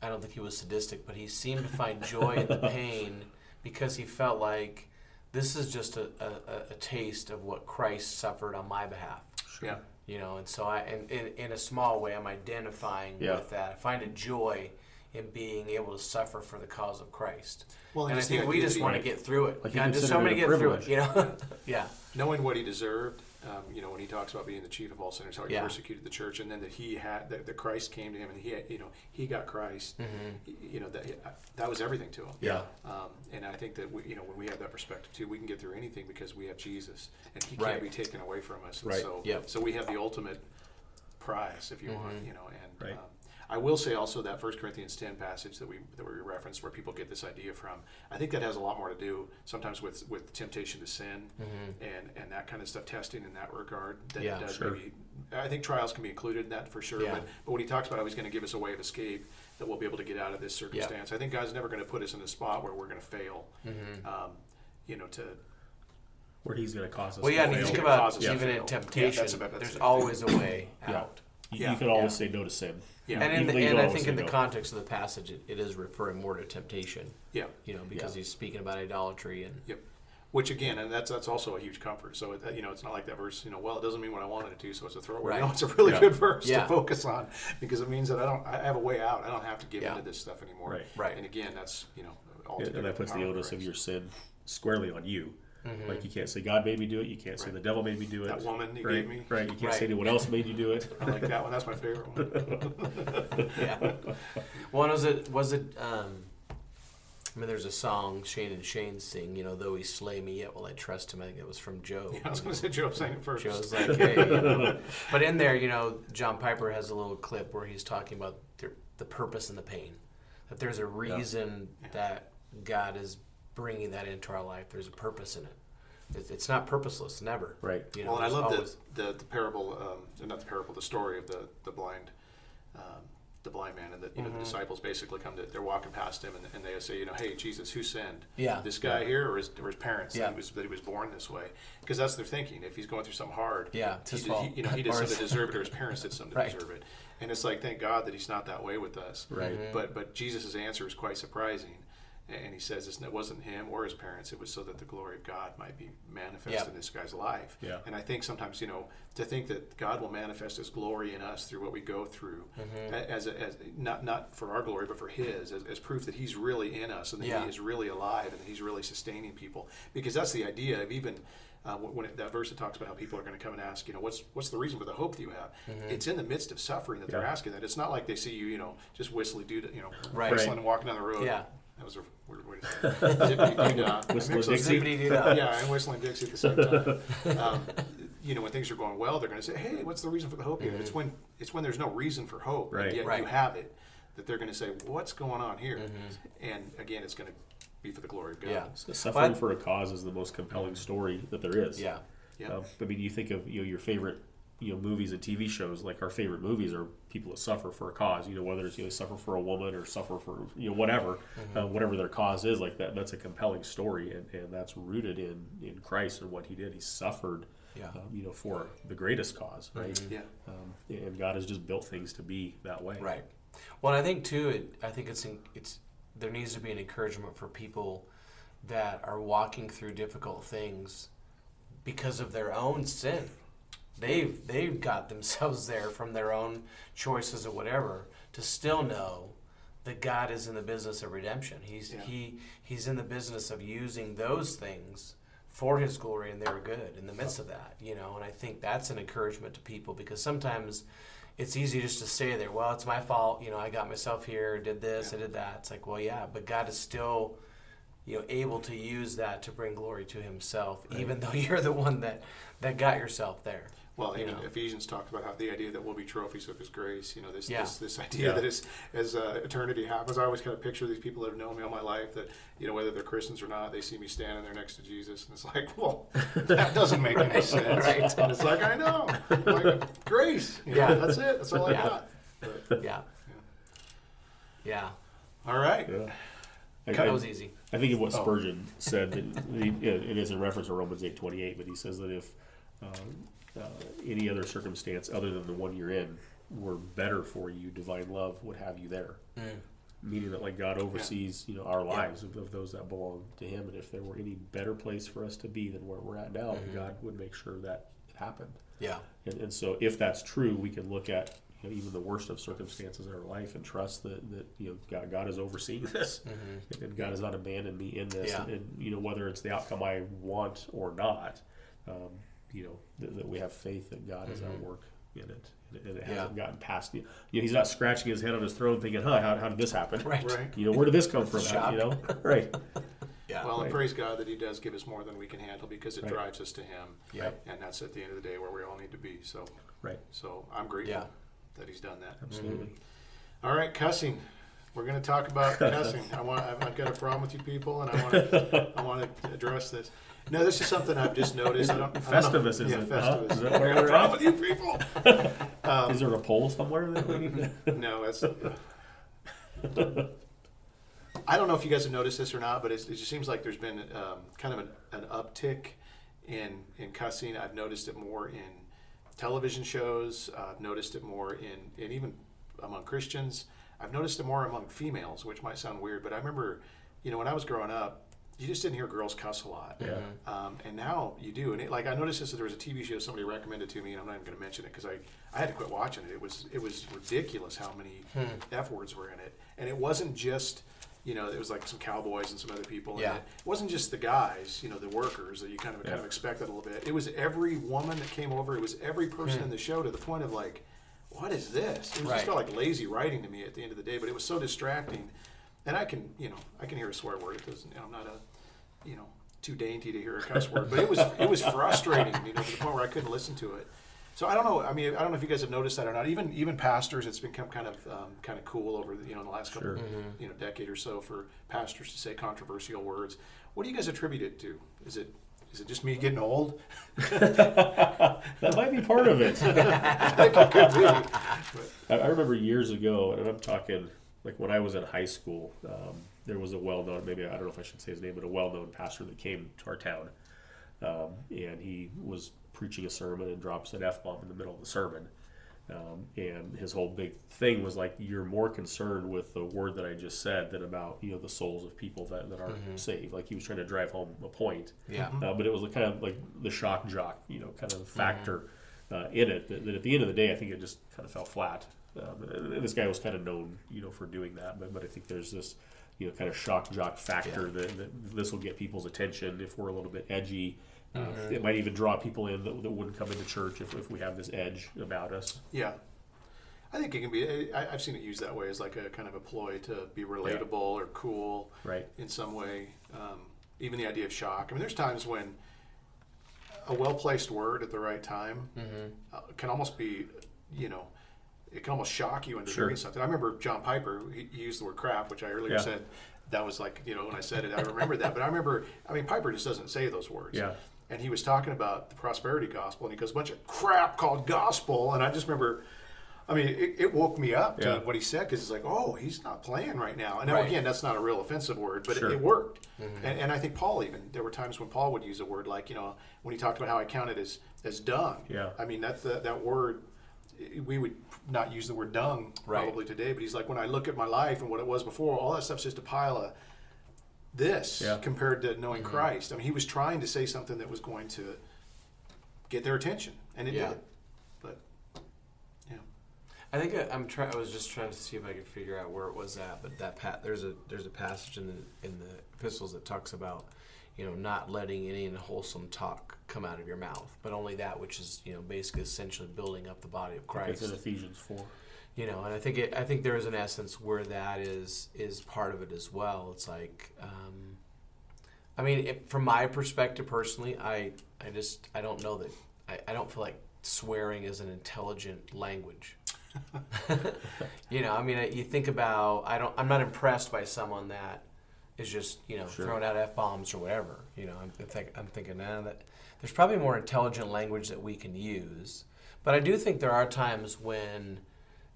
I don't think he was sadistic, but he seemed to find joy in the pain because he felt like this is just a, a, a taste of what Christ suffered on my behalf. yeah, You know, and so I, and in, in a small way, I'm identifying Yeah. with that. I find a joy in being able to suffer for the cause of Christ. Well, and I just think we just want to get through it. Like he God, just considered so it many a get through it. You know, yeah, knowing what he deserved, um, you know, when he talks about being the chief of all sinners, how he Yeah. persecuted the church, and then that he had that, that Christ came to him, and he, had, you know, he got Christ. y- You know that that was everything to him. Yeah. Um, and I think that we, you know, when we have that perspective too, we can get through anything because we have Jesus, and He Right. can't be taken away from us. And Right. So, Yep. so we have the ultimate prize, if you want, Mhm. you know. And Right. um, I will say also that 1 Corinthians 10 passage that we that we referenced, where people get this idea from, I think that has a lot more to do sometimes with with temptation to sin and and that kind of stuff, testing in that regard. Than Yeah, it does sure. maybe. I think trials can be included in that for sure. Yeah. But but when he talks about how he's going to give us a way of escape, that we'll be able to get out of this circumstance. I think God's never going to put us in a spot where we're going to fail. Mm-hmm. Um, you know, to Where He's going to cause us Well, to yeah, and fail. you think about cause us to even in fail. Yeah, temptation, that's about- that's there's always a way Yeah. out. You, Yeah. you can always Yeah. say no to sin. Yeah, And, in the, and I think in the no. context of the passage, it, it is referring more to temptation, yeah. you know, because Yeah. he's speaking about idolatry and Yep. Which again, and that's that's also a huge comfort. So it, you know, it's not like that verse. You know, well, it doesn't mean what I wanted it to, so it's a throwaway. Right. No, it's a really Yeah. good verse Yeah. to focus on because it means that I don't. I have a way out. I don't have to give Yeah. into this stuff anymore. Right. Right. And again, that's you know, all And, together and that puts the power of onus of your sin squarely on you. Mm-hmm. Like you can't say God made me do it. You can't say Right. the devil made me do it. That woman you right, gave me. Right. You can't Right. say anyone else made you do it. I like that one. That's my favorite one. yeah. Well, and was it was it? Um, I mean, there's a song Shane and Shane sing. You know, though he slay me, yet will I trust him. I think it was from Job. Yeah, I was going to say Job saying it first. Job's like, hey, you know. but in there, you know, John Piper has a little clip where he's talking about the, the purpose and the pain. That there's a reason Yeah. that God is bringing that into our life. There's a purpose in it. It's, it's not purposeless, never. Right. You know, well, and I love always- the, the the parable, um, not the parable, the story of the the blind, um, the blind man, and that you know Mm-hmm. the disciples basically come to they're walking past him, and, and they say, you know, hey Jesus, who sinned? Yeah. this guy here or his, or his parents Yeah. that he was that he was born this way? Because that's their thinking. If he's going through something hard, Yeah, he his did, fault. He, you know, he did Or something to deserve it, or his parents did something to deserve it. And it's like, thank God that he's not that way with us. Right. Mm-hmm. But but Jesus' answer is quite surprising. And he says it wasn't him or his parents. It was so that the glory of God might be manifest Yep. in this guy's life. Yeah. And I think sometimes, you know, to think that God will manifest His glory in us through what we go through, Mm-hmm. as, a, as not not for our glory, but for His, as, as proof that He's really in us and that Yeah. He is really alive and that He's really sustaining people. Because that's the idea of even uh, when it, that verse that talks about how people are going to come and ask, you know, what's what's the reason for the hope that you have? Mm-hmm. It's in the midst of suffering that they're asking that. It's not like they see you, you know, just whistling, do you know, Right. whistling and walking down the road. Yeah. That was a weird way to say it. Zippity doo dah. Whistling Dixie? Zippity-doo-dah. Yeah, and whistling Dixie at the same time. Um, you know, when things are going well, they're going to say, "Hey, what's the reason for the hope here?" It's when it's when there's no reason for hope, Right. and yet Right. you have it, that they're going to say, "What's going on here?" Mm-hmm. And again, it's going to be for the glory of God. Yeah. Suffering But- for a cause is the most compelling story that there is. Yeah. Yeah. Um, I mean, you think of you know your favorite you know movies and TV shows. Like our favorite movies are people that suffer for a cause. You know whether it's you know suffer for a woman or suffer for you know whatever, uh, whatever their cause is. Like that, that's a compelling story, and, and that's rooted in in Christ and what He did. He suffered, Yeah. um, you know, for the greatest cause, right? Yeah. Um, and God has just built things to be that way. Right. Well, I think too. It, I think it's in, it's there needs to be an encouragement for people that are walking through difficult things because of their own sin. They've they've got themselves there from their own choices or whatever to still know that God is in the business of redemption. He's Yeah. he he's in the business of using those things for his glory and their good in the midst of that, you know, and I think that's an encouragement to people because sometimes it's easy just to stay there. Well, it's my fault, you know, I got myself here, did this, I did that. It's like, well, yeah, but God is still you know able to use that to bring glory to himself even though you're the one that that got yourself there. Well, You know. Ephesians talks about how the idea that we'll be trophies of His grace. You know, this Yeah. this, this idea Yeah. that as as uh, eternity happens, I always kind of picture these people that have known me all my life. That you know, whether they're Christians or not, they see me standing there next to Jesus, and it's like, well, that doesn't make any sense. Right. And it's like, I know, like, grace. You know, Yeah. that's it. That's all I Yeah. got. But, Yeah. Yeah. all right. Yeah. I- That was easy. I think of what Oh. Spurgeon said. That he, it is in reference to Romans eight twenty eight, but he says that if um, uh, any other circumstance other than the one you're in were better for you, divine love would have you there. Mm. Meaning that like God oversees, you know, our lives of, of those that belong to Him, and if there were any better place for us to be than where we're at now, Mhm. God would make sure that it happened. Yeah. And, and so, if that's true, we can look at you know, even the worst of circumstances in our life and trust that, that you know God, God is overseeing this, hmm and God has not abandoned me in this. Yeah. And, and, you know whether it's the outcome I want or not, um, you know that, that we have faith that God is at mm-hmm. work in it, and it hasn't gotten past you. You know, He's not scratching his head on his throne thinking, "Huh, how, how did this happen?" Right. Right. You know, where did this come from? Shock. You know, right? Yeah. Well, and praise God that He does give us more than we can handle because it Right. drives us to Him, yeah. and that's at the end of the day where we all need to be. So, Right. so I'm grateful Yeah. that He's done that. Absolutely. Mm-hmm. All right, cussing. We're going to talk about cussing. I want. I've, I've got a problem with you people, and I want to. I want to address this. No, this is something I've just noticed. I don't, I don't know. Festivus, is yeah, it? Huh? Is that where a we're problem with you people. Um, Is there a poll somewhere? That we need to- no, that's. I don't know if you guys have noticed this or not, but it's, it just seems like there's been um, kind of an, an uptick in in cussing. I've noticed it more in television shows. Uh, I've noticed it more in, in even among Christians. I've noticed it more among females, which might sound weird, but I remember, you know, when I was growing up, you just didn't hear girls cuss a lot. Yeah. Mm-hmm. Um, and now you do. And it, like I noticed this that there was a TV show somebody recommended to me, and I'm not even going to mention it because I, I had to quit watching it. It was it was ridiculous how many hmm. f words were in it, and it wasn't just you know it was like some cowboys and some other people. Yeah. And it. it wasn't just the guys, you know, the workers that you kind of kind of expected a little bit. It was every woman that came over. It was every person hmm. in the show to the point of like, what is this? It was Right. just felt like lazy writing to me at the end of the day. But it was so distracting. And I can, you know, I can hear a swear word. It doesn't. You know, I'm not a, you know, too dainty to hear a cuss word. But it was it was frustrating, you know, to the point where I couldn't listen to it. So I don't know. I mean, I don't know if you guys have noticed that or not. Even even pastors, it's become kind of um, kind of cool over the, you know in the last couple Sure. you know decade or so for pastors to say controversial words. What do you guys attribute it to? Is it is it just me getting old? That might be part of it. I think it could be. But, I, I remember years ago, and I'm talking like when I was in high school. Um, there was a well-known, maybe I don't know if I should say his name, but a well-known pastor that came to our town, um, and he was preaching a sermon and drops an f-bomb in the middle of the sermon. Um, and his whole big thing was like, you're more concerned with the word that I just said than about you know the souls of people that, that are saved. Like he was trying to drive home a point. Yeah. Uh, but it was kind of like the shock jock, you know, kind of factor uh, in it. That, that at the end of the day, I think it just kind of fell flat. Um, and, and this guy was kind of known, you know, for doing that. But but I think there's this, you know, kind of shock jock factor that, that this will get people's attention if we're a little bit edgy. Uh, It might even draw people in that, that wouldn't come into church if, if we have this edge about us. yeah. I think it can be. I, I've seen it used that way as like a kind of a ploy to be relatable or cool Right. in some way. Um, even the idea of shock. I mean, there's times when a well placed word at the right time Mm-hmm. uh, can almost be, you know, it can almost shock you into Sure. doing something. I remember John Piper, he, he used the word crap, which I earlier Yeah. said that was like, you know, when I said it, I remember that. But I remember, I mean, Piper just doesn't say those words. Yeah. And he was talking about the prosperity gospel, and he goes, a bunch of crap called gospel. And I just remember, I mean, it, it woke me up to Yeah. what he said because it's like, oh, he's not playing right now. And now, Right. again, that's not a real offensive word, but Sure. it, it worked. Mm-hmm. And, and I think Paul even, there were times when Paul would use a word like, you know, when he talked about how I counted as, as dung. Yeah. I mean, that's the, that word, we would not use the word dung Right. probably today, but he's like, when I look at my life and what it was before, all that stuff's just a pile of this Yeah. compared to knowing Mm-hmm. Christ. I mean, he was trying to say something that was going to get their attention, and it Yeah. did. But yeah, I think I, I'm trying. I was just trying to see if I could figure out where it was at, but that pa- there's a there's a passage in the in the epistles that talks about, you know, not letting any unwholesome talk come out of your mouth, but only that which is you know basically essentially building up the body of Christ. It's in Ephesians four. You know and i think it, i think there is an essence where that is is part of it as well. It's like um, i mean it, from my perspective personally i i just i don't know that I, I don't feel like swearing is an intelligent language. You know i mean you think about i don't i'm not impressed by someone that is just you know Sure. throwing out f-bombs or whatever. You know i'm, think, I'm thinking now that there's probably more intelligent language that we can use. But i do think there are times when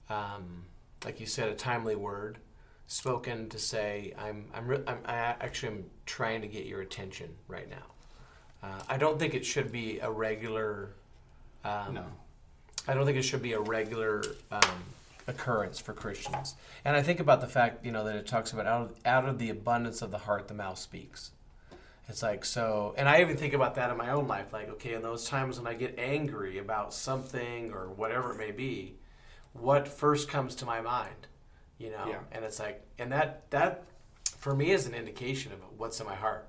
um, like you said, a timely word spoken to say, "I'm, I'm, re- I'm I actually am trying to get your attention right now." Uh, I don't think it should be a regular. Um, No. I don't think it should be a regular um, occurrence for Christians. And I think about the fact, you know, that it talks about out of, out of the abundance of the heart, the mouth speaks. It's like so, and I even think about that in my own life. Like, okay, in those times when I get angry about something or whatever it may be, what first comes to my mind, you know? Yeah. And it's like, and that that for me is an indication of what's in my heart,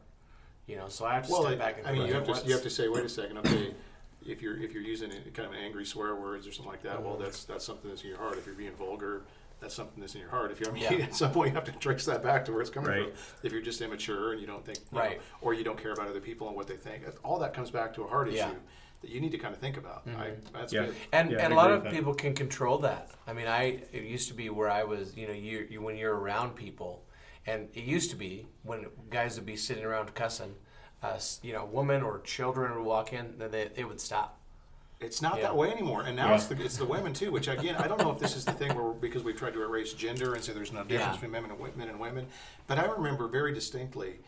you know. So I have to well, step I, back and I mean, you have to you have to say, wait a second, okay. If you're if you're using kind of angry swear words or something like that, well, Mhm. that's that's something that's in your heart. If you're being vulgar, that's something that's in your heart. If you, I mean, Yeah. at some point you have to trace that back to where it's coming Right. from. If you're just immature and you don't think, you know, Right. or you don't care about other people and what they think, all that comes back to a heart Yeah. issue that you need to kind of think about. I, Mhm. that's Yeah. good. And, Yeah, and I a lot of people can control that. I mean, I it used to be where I was, you know, you, you when you're around people, and it used to be when guys would be sitting around cussing, uh, s- you know, women or children would walk in, then they, they would stop. It's not Yeah. that way anymore, and now Yeah. it's the it's the women too. Which again, I don't know if this is the thing where because we've tried to erase gender and say there's no difference Yeah. between men and men and women. But I remember very distinctly,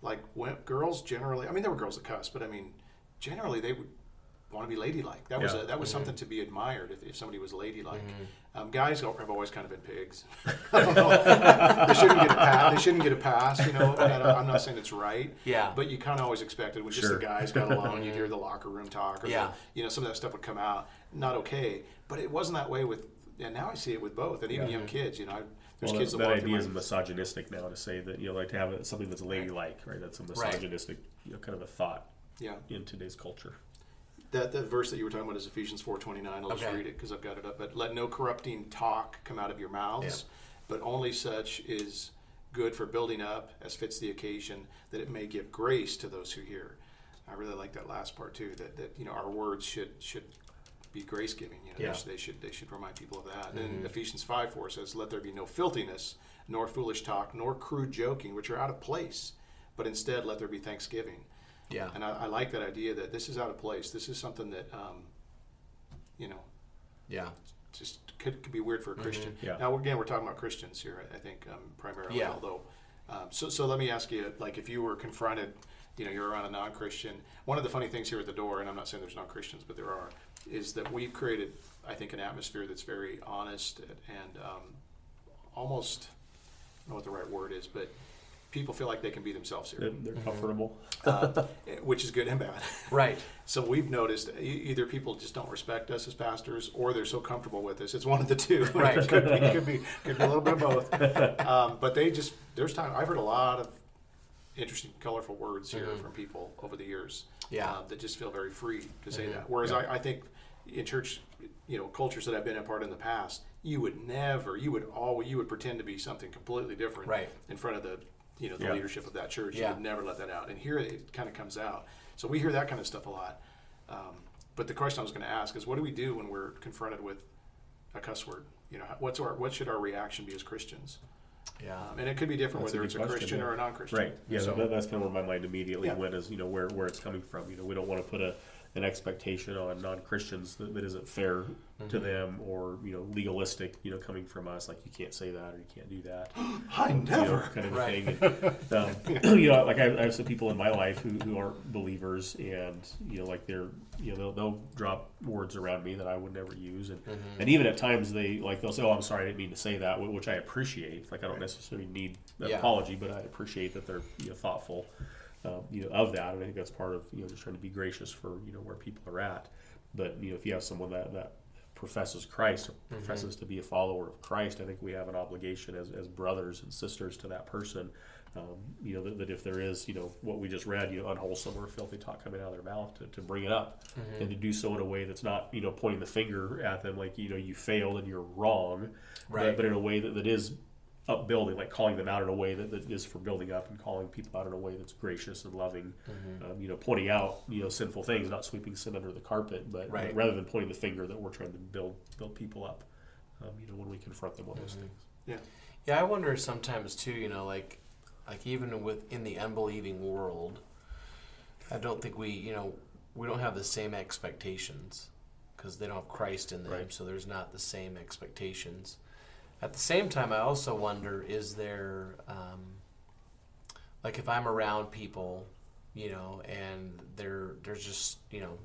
like when girls generally. I mean, there were girls that cuss, but I mean, generally they would want to be ladylike. That was a, that was something to be admired if, if somebody was ladylike. Mhm. Um, guys have always kind of been pigs. I don't know. they shouldn't get a pass. They shouldn't get a pass. You know, and I don't- I'm not saying it's right. Yeah. But you kind of always expected when just the guys got along, you'd hear the locker room talk, or Yeah. the, you know, some of that stuff would come out. Not okay, but it wasn't that way with. And now I see it with both, and even Yeah. young kids. You know, I, there's Well, kids that, that, that walk through idea is misogynistic now to say that you know like to have something that's ladylike, right? That's a Right. misogynistic you know, kind of a thought Yeah, in today's culture. That that verse that you were talking about is Ephesians four twenty nine. I'll just Okay. read it because I've got it up. But let no corrupting talk come out of your mouths, but only such is good for building up as fits the occasion, that it may give grace to those who hear. I really like that last part too. That that you know our words should should be grace giving. You know, Yeah. they should- they should remind people of that. And then Mhm. Ephesians five four says, "Let there be no filthiness, nor foolish talk, nor crude joking, which are out of place, but instead let there be thanksgiving." Yeah. And I, I like that idea that this is out of place. This is something that, um, you know, Yeah. just could, could be weird for a Christian. Yeah. Now, again, we're talking about Christians here, I I think, um, primarily, Yeah. although. Um, so, so let me ask you, like, if you were confronted, you know, you're around a non-Christian. One of the funny things here at the door, and I'm not saying there's non-Christians, but there are, is that we've created, I think, an atmosphere that's very honest and um, almost, I don't know what the right word is, but people feel like they can be themselves They're, here, they're Mhm. comfortable. uh, which is good and bad. Right. So we've noticed e- either people just don't respect us as pastors, or they're so comfortable with us. It's one of the two. Right. it could be, could be, could be a little bit of both. Um, but they just there's time. I've heard a lot of interesting, colorful words here Mhm. from people over the years. Yeah. um, that just feel very free to say Mhm. that. Whereas Yeah. I, I think in church, you know, cultures that I've been a part in the past, you would never, you would always, you would pretend to be something completely different Right. in front of the, you know, the Yeah. leadership of that church. Yeah. You would never let that out. And here it kind of comes out. So we hear that kind of stuff a lot. Um, but the question I was going to ask is, what do we do when we're confronted with a cuss word? You know, what's our, what should our reaction be as Christians? Yeah. Um, and it could be different That's whether good it's a question, Christian yeah. or a non-Christian. Right. Yeah, So- that, that's kind of where my mind immediately Yeah. went is, you know, where, where it's coming from. You know, we don't want to put a, an expectation on non-Christians that, that isn't fair to Mm-hmm. them or, you know, legalistic, you know, coming from us, like you can't say that or you can't do that. I you know, never. kind of a Right. thing. And, um, you know, like I, I have some people in my life who, who aren't believers, and you know, like they're, you know, they'll, they'll drop words around me that I would never use, and Mm-hmm. and even at times they like they'll say, "Oh, I'm sorry, I didn't mean to say that," which I appreciate. Like I don't necessarily need an Yeah. apology, but I appreciate that they're you know thoughtful, um, you know, of that, and I think that's part of you know just trying to be gracious for you know where people are at. But you know, if you have someone that that professes Christ or Mm-hmm. professes to be a follower of Christ, I think we have an obligation as, as brothers and sisters to that person. Um, you know that, that if there is, you know, what we just read, you know, unwholesome or filthy talk coming out of their mouth, to, to bring it up Mm-hmm. and to do so in a way that's not, you know, pointing the finger at them like you know you failed and you're wrong, Right. but, but in a way that, that is upbuilding, like calling them out in a way that, that is for building up and calling people out in a way that's gracious and loving. Mm-hmm. Um, you know, pointing out you know sinful things, not sweeping sin under the carpet, but Right. rather than pointing the finger that we're trying to build build people up. Um, you know, when we confront them on those Mhm. things. Yeah. Yeah, I wonder sometimes too. You know, like like even within the unbelieving world, I don't think we you know we don't have the same expectations because they don't have Christ in them, Right. so there's not the same expectations. At the same time, I also wonder: is there um, like if I'm around people, you know, and they're they're just you know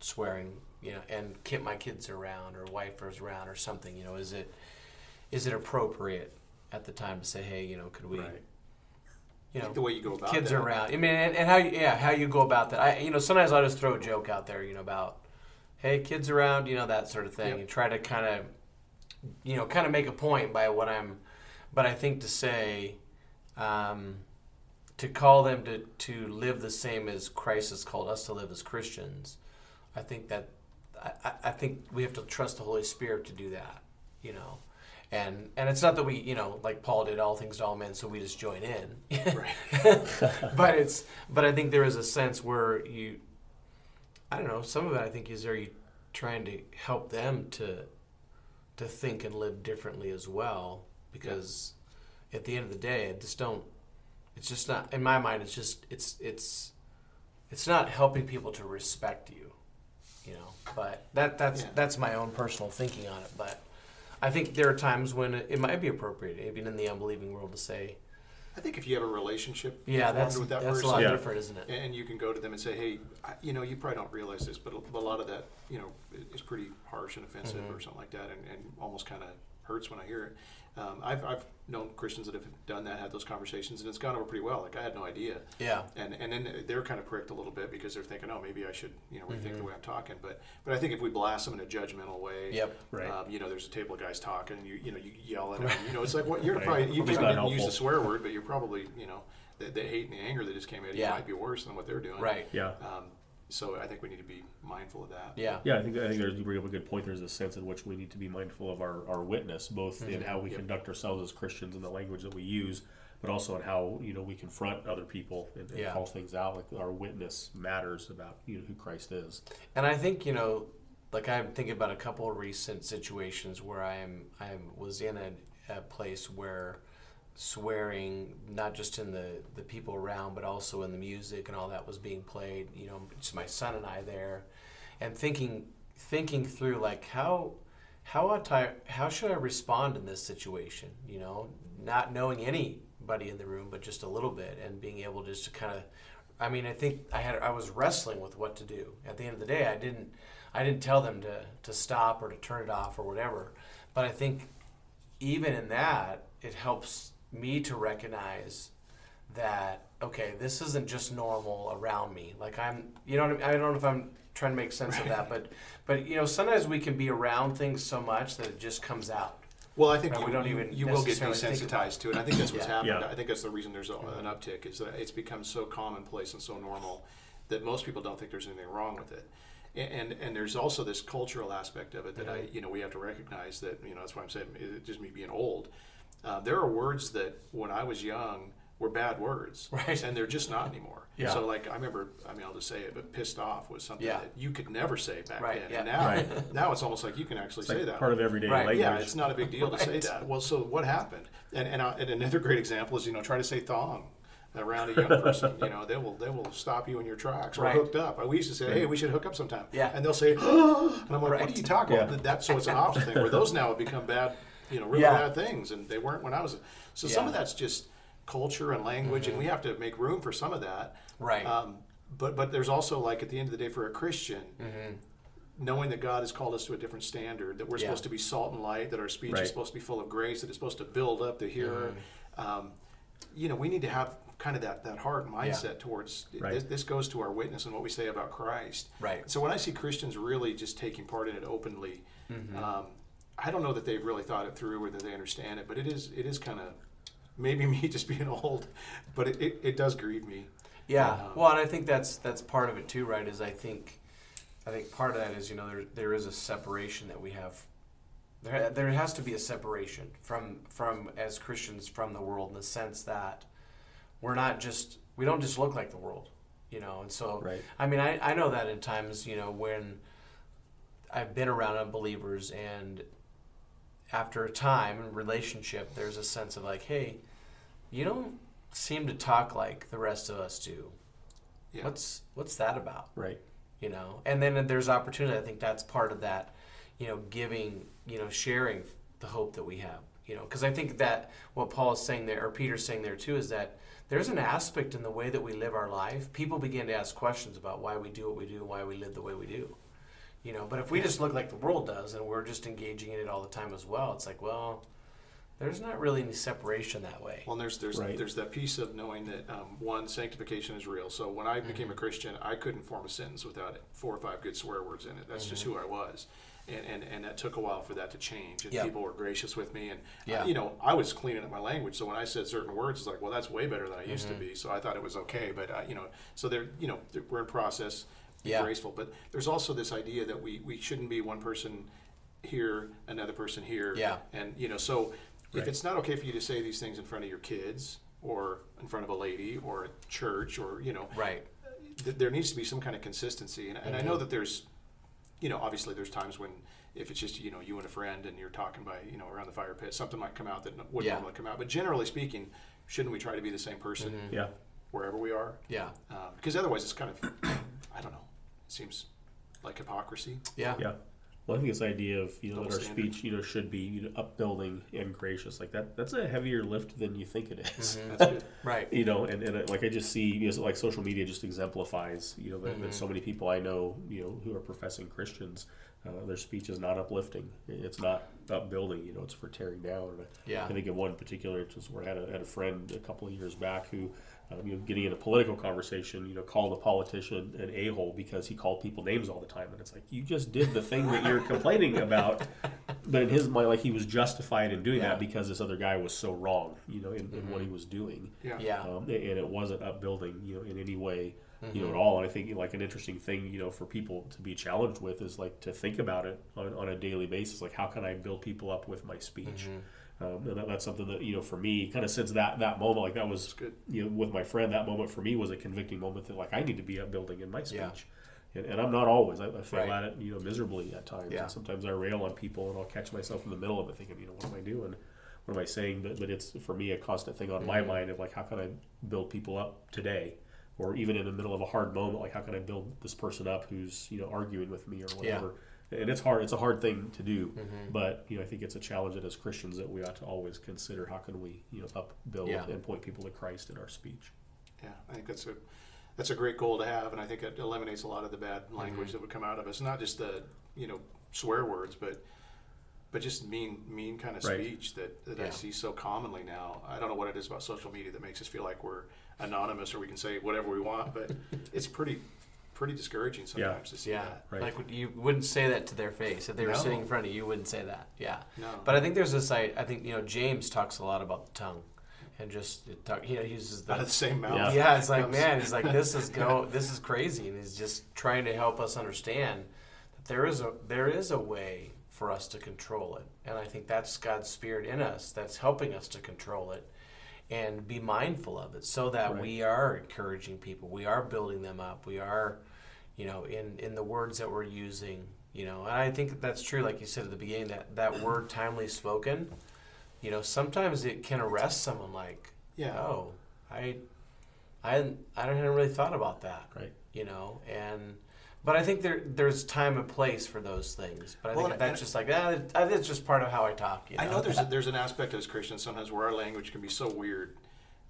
swearing, you know, and kid, my kids are around or wife is around or something, you know, is it is it appropriate at the time to say, hey, you know, could we, Right. you know, think the way you go about kids that. are around. I mean, and, and how you, yeah, how you go about that. I, you know, sometimes I'll just throw a joke out there, you know, about, hey, kids around, you know, that sort of thing, Yep. and try to kind of, you know, kind of make a point by what I'm. But I think to say, um, to call them to to live the same as Christ has called us to live as Christians, I think that I, I- think we have to trust the Holy Spirit to do that, you know. And, and it's not that we, you know, like Paul did all things to all men, so we just join in. Right. but it's but I think there is a sense where you I don't know, some of it I think is are you trying to help them to to think and live differently as well because at the end of the day I just don't it's just not in my mind it's just it's it's it's not helping people to respect you you know but that that's Yeah. that's my own personal thinking on it but I think there are times when it, it might be appropriate even in the unbelieving world to say I think if you have a relationship yeah that's with that that's person, a lot Yeah. different isn't it and you can go to them and say, "Hey, I, you know, you probably don't realize this, but a, a lot of that, you know, is pretty harsh and offensive, Mhm. or something like that, and, and almost kind of hurts when I hear it." Um, I've, I've known Christians that have done that, had those conversations, and it's gone over pretty well. Like I had no idea, yeah and and then they're kind of pricked a little bit because they're thinking, "Oh, maybe I should, you know, rethink the Mhm. way I'm talking." But but I think if we blast them in a judgmental way, Yep. Right. um, you know, there's a table of guys talking, and you you know you yell at them. You know, it's like what you're Right. probably you Probably just not didn't use helpful. the swear word, but you're probably you know the, the hate and the anger that just came at you Yeah. might be worse than what they're doing. Right. Yeah. Um, so I think we need to be mindful of that. Yeah. Yeah, I think I think there's you bring up a good point. There's a sense in which we need to be mindful of our, our witness, both in Mhm. how we Yep. conduct ourselves as Christians and the language that we use, but also in how you know we confront other people and, and Yeah. call things out. Like our witness matters about you know who Christ is. And I think you know, like I'm thinking about a couple of recent situations where I am I was in a, a place where swearing, not just in the the people around, but also in the music and all that was being played. You know, just my son and I there, and thinking thinking through like how how I, how should I respond in this situation? You know, not knowing anybody in the room, but just a little bit, and being able just to kind of. I mean, I think I had I was wrestling with what to do. At the end of the day, I didn't I didn't tell them to to stop or to turn it off or whatever. But I think even in that, it helps me to recognize that okay, this isn't just normal around me. Like I'm, you know, what I, mean? I don't know if I'm trying to make sense of that, but but you know, sometimes we can be around things so much that it just comes out. Well, I think Right, you, we don't you, even you will get necessarily think about desensitized to it. I think that's what's Yeah. happened. Yeah. I think that's the reason there's a, an uptick is that it's become so commonplace and so normal that most people don't think there's anything wrong with it. and and there's also this cultural aspect of it that I Mhm. you know we have to recognize that you know that's why I'm saying it just me being old. Uh, there are words that when I was young were bad words, Right. And they're just not anymore. Yeah. So like I remember, I mean I'll just say it, but pissed off was something Yeah. that you could never say back Right, then. And now Right. now it's almost like you can actually It's say like that. part of everyday Right. language. Yeah, it's not a big deal to say that. Well, so what happened? And and, uh, and another great example is you know try to say thong around a young person. you know they will they will stop you in your tracks or Right. hooked up. We used to say, hey, we should hook up sometime. Yeah. And they'll say, oh, and I'm like, what Right. are you talking Yeah. about? That so it's an opposite thing where those now have become bad, you know, really Yeah. bad things, and they weren't when I was. So some of that's just culture and language, and we have to make room for some of that. Right. Um, but but there's also like at the end of the day for a Christian, knowing that God has called us to a different standard, that we're Yeah. supposed to be salt and light, that our speech Right. is supposed to be full of grace, that it's supposed to build up the hearer. Mm-hmm. Um, you know, we need to have kind of that, that heart mindset towards Right. this, this goes to our witness and what we say about Christ. Right. So when I see Christians really just taking part in it openly, Mm-hmm. um, I don't know that they've really thought it through or that they understand it, but it is it is kind of maybe me just being old, but it, it, it does grieve me. Yeah. Um, well, and I think that's that's part of it too, right? Is I think I think part of that is you know there there is a separation that we have. There there has to be a separation from from as Christians from the world in the sense that we're not just we don't just look like the world, you know. And so Right. I mean I I know that in times you know when I've been around unbelievers and after a time in relationship there's a sense of like hey you don't seem to talk like the rest of us do. Yeah. what's what's that about? Right. you know? And then there's opportunity i think that's part of that you know giving you know sharing the hope that we have you know? Because i think that what paul is saying there or peter's saying there too is that there's an aspect in the way that we live our life people begin to ask questions about why we do what we do why we live the way we do you know but if we just look like the world does and we're just engaging in it all the time as well it's like well there's not really any separation that way Well, and there's there's Right. there's that piece of knowing that um, one sanctification is real. So when I became Mm-hmm. a Christian, I couldn't form a sentence without it, four or five good swear words in it. That's just Mm-hmm. who I was, and, and and that took a while for that to change. And Yeah. people were gracious with me, and Yeah. uh, you know I was cleaning up my language. So when I said certain words, it's like, well, that's way better than I used Mm-hmm. to be. So I thought it was okay, but uh, you know, so they're you know they're, we're in process. Be Yeah. graceful, but there's also this idea that we we shouldn't be one person here, another person here, Yeah. and you know so if it's not okay for you to say these things in front of your kids or in front of a lady or at church or you know right th- there needs to be some kind of consistency and, and i Mm-hmm. know that there's you know obviously there's times when if it's just you know you and a friend and you're talking by you know around the fire pit something might come out that wouldn't Yeah. normally come out but generally speaking shouldn't we try to be the same person Mm-hmm. Yeah. wherever we are yeah um, because otherwise it's kind of i don't know it seems like hypocrisy yeah Yeah. Well, I think this idea of you know Double that our standard. speech you know should be you know upbuilding and gracious like that that's a heavier lift than you think it is. Mm-hmm. that's good right you know, and, and uh, like I just see, you know, like social media just exemplifies, you know, that, that so many people I know, you know, who are professing Christians, uh, their speech is not uplifting. It's not upbuilding. You know, it's for tearing down. And I- Yeah. I think of one particular instance where I had a, had a friend a couple of years back who, um, you know, getting in a political conversation, you know, called a politician an a hole because he called people names all the time, and it's like you just did the thing that you're complaining about. But in his mind, like he was justified in doing Yeah. that because this other guy was so wrong, you know, in, in what he was doing yeah yeah um, and it wasn't upbuilding, you know, in any way, you Mm-hmm. know, at all. And I think like an interesting thing, you know, for people to be challenged with is like to think about it on, on a daily basis. Like, how can I build people up with my speech? Mm-hmm. Um, and that, that's something that you know, for me, kind of since that that moment, like that was good. you know, with my friend, that moment for me was a convicting moment that like I need to be upbuilding in my speech. Yeah. And, and I'm not always. I, I fail Right. at it, you know, miserably at times. Yeah. And sometimes I rail on people, and I'll catch myself in the middle of it, thinking, you know, what am I doing? What am I saying? But, but it's for me a constant thing on my Mm-hmm. mind of like, how can I build people up today, or even in the middle of a hard moment, like how can I build this person up who's you know arguing with me or whatever. And it's hard. It's a hard thing to do, Mm-hmm. but you know, I think it's a challenge that as Christians that we ought to always consider. How can we, you know, upbuild Yeah. and point people to Christ in our speech? Yeah, I think that's a that's a great goal to have, and I think it eliminates a lot of the bad language that would come out of us. Not just the you know swear words, but but just mean mean kind of Right. speech that, that I see so commonly now. I don't know what it is about social media that makes us feel like we're anonymous or we can say whatever we want, but it's pretty pretty discouraging sometimes to see Yeah, that. Right. like you wouldn't say that to their face if they were No. sitting in front of you. You wouldn't say that. Yeah, No. but I think there's this. I, I think you know James talks a lot about the tongue, and just it talk, he uses Out of the the same mouth. Yeah. yeah. It's like Comes- man, he's like this is go this is crazy, and he's just trying to help us understand that there is a there is a way for us to control it, and I think that's God's spirit in us that's helping us to control it and be mindful of it, so that Right. we are encouraging people, we are building them up, we are, you know, in in the words that we're using. You know, and I think that's true, like you said at the beginning, that that word timely spoken, you know, sometimes it can arrest someone like, Yeah. oh, I, I, I hadn't really thought about that, Right. you know, and, but I think there there's time and place for those things. But I Well, think that's just like ah, that's just part of how I talk. You know? I know there's a, there's an aspect as Christians sometimes where our language can be so weird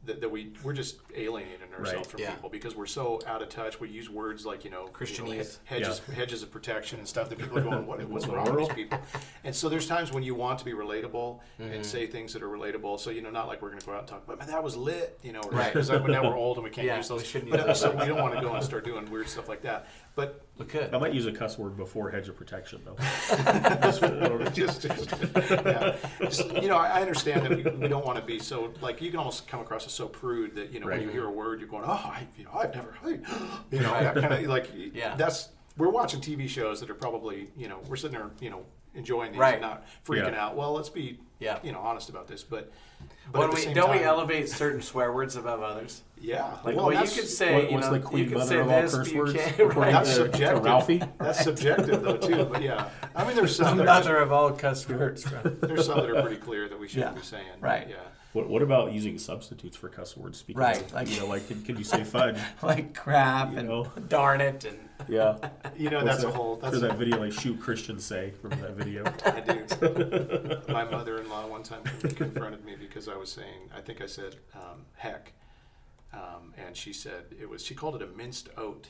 that, that we we're just alienating ourselves Right. from Yeah. people because we're so out of touch. We use words like you know you know, Christianese. hedges hedges of protection and stuff that people are going what, what's wrong with these people? And so there's times when you want to be relatable Mm-hmm. and say things that are relatable. So you know not like we're going to go out and talk, but man, that was lit, you know, Right. Because now we're old and we can't Yeah, use those. we shouldn't but use those. so we don't want to go and start doing weird stuff like that. But we could. I might use a cuss word before hedge of protection, though. just, just, yeah. Just, you know, I I understand that we, we don't want to be so like you can almost come across as so prude that you know when you hear a word you're going, oh, I, you know, I've never, I, you know, that kind of like Yeah. That's we're watching TV shows that are probably you know we're sitting there you know enjoying these Right. and not freaking Yeah. out. Well, let's be Yeah. you know honest about this, but but When at the we same don't we elevate certain swear words above others? Yeah, Like, well, well, you could say, What- you what's know, the queen you could mother say of all this, curse but you words? can't. Right. That's to- to subjective. Ralphie? That's subjective though too, but yeah, I mean there's some that are, mother of all cuss words. there's some that are pretty clear that we shouldn't Yeah. be saying. Right. Yeah. What, what about using substitutes for cuss words? Speaking Right, like- you know, like can, can you say fudge? like crap You and know? darn it and Yeah, You know, What's that's a whole. That's There's that video like shoot Christians say. Remember that video? I do. My mother-in-law one time confronted me because I was saying, I think I said um, heck, um, and she said it was. She called it a minced oath.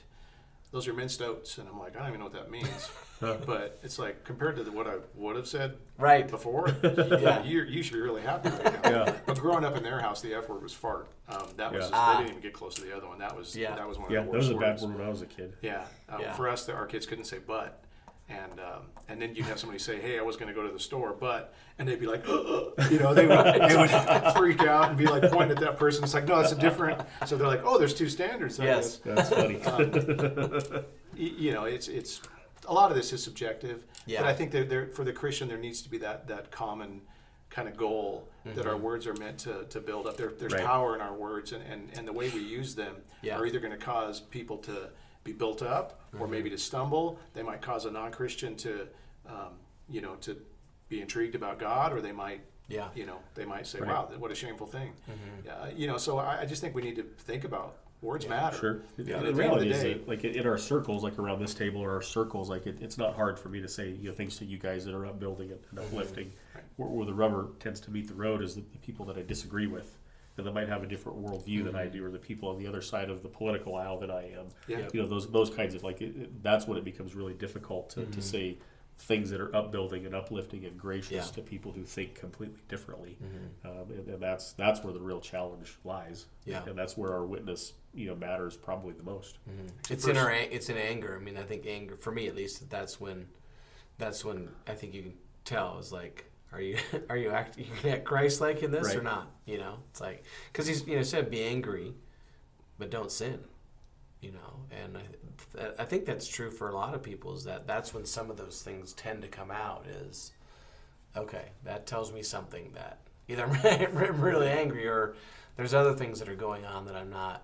Those are minced oaths, and I'm like, I don't even know what that means. but it's like compared to the, what I would have said right. before, Yeah. you you should be really happy right now. Yeah. But growing up in their house, the F word was fart. Um, that was Yeah. just, Ah. they didn't even get close to the other one. That was Yeah. that was one Yeah, of that the was worst a bad words. word when I was a kid. Yeah. Um, Yeah. For us, the, our kids couldn't say but. And um, and then you'd have somebody say, "Hey, I was going to go to the store, but," and they'd be like, you know, they would, they would freak out and be like pointing at that person. It's like, no, that's a different. So they're like, "Oh, there's two standards." I Yes. guess. That's funny. Um, you know, it's it's a lot of this is subjective. Yeah. But I think that there for the Christian, there needs to be that that common kind of goal that our words are meant to, to build up. There, there's Right. power in our words, and, and, and the way we use them Yeah. are either going to cause people to be built up or maybe mm-hmm. to stumble. They might cause a non-Christian to, um, you know, to be intrigued about God, or they might, Yeah. you know, they might say, Right. "Wow, what a shameful thing." Mm-hmm. Yeah, you know, so I, I just think we need to think about words matter. Sure. And The the reality the is day- that, like in our circles, like around this table or our circles, like it, it's not hard for me to say you know things to you guys that are upbuilding and, and mm-hmm. uplifting. Right. Where, where the rubber tends to meet the road is the, the people that I disagree with, that might have a different worldview than I do, or the people on the other side of the political aisle than I am. Yeah. You know those those kinds of like it, it- that's when it becomes really difficult to, to say things that are upbuilding and uplifting and gracious Yeah. to people who think completely differently. Mm-hmm. Um, and, and that's that's where the real challenge lies. Yeah. and that's where our witness you know matters probably the most. It's in our it's in anger. I mean, I think anger for me at least. That's when that's when I think you can tell is like, are you are you acting you Christ like in this or not? You know, it's like because he's you know said be angry, but don't sin. You know, and I, I think that's true for a lot of people. Is that that's when some of those things tend to come out. Is okay, that tells me something that either I'm really angry or there's other things that are going on that I'm not.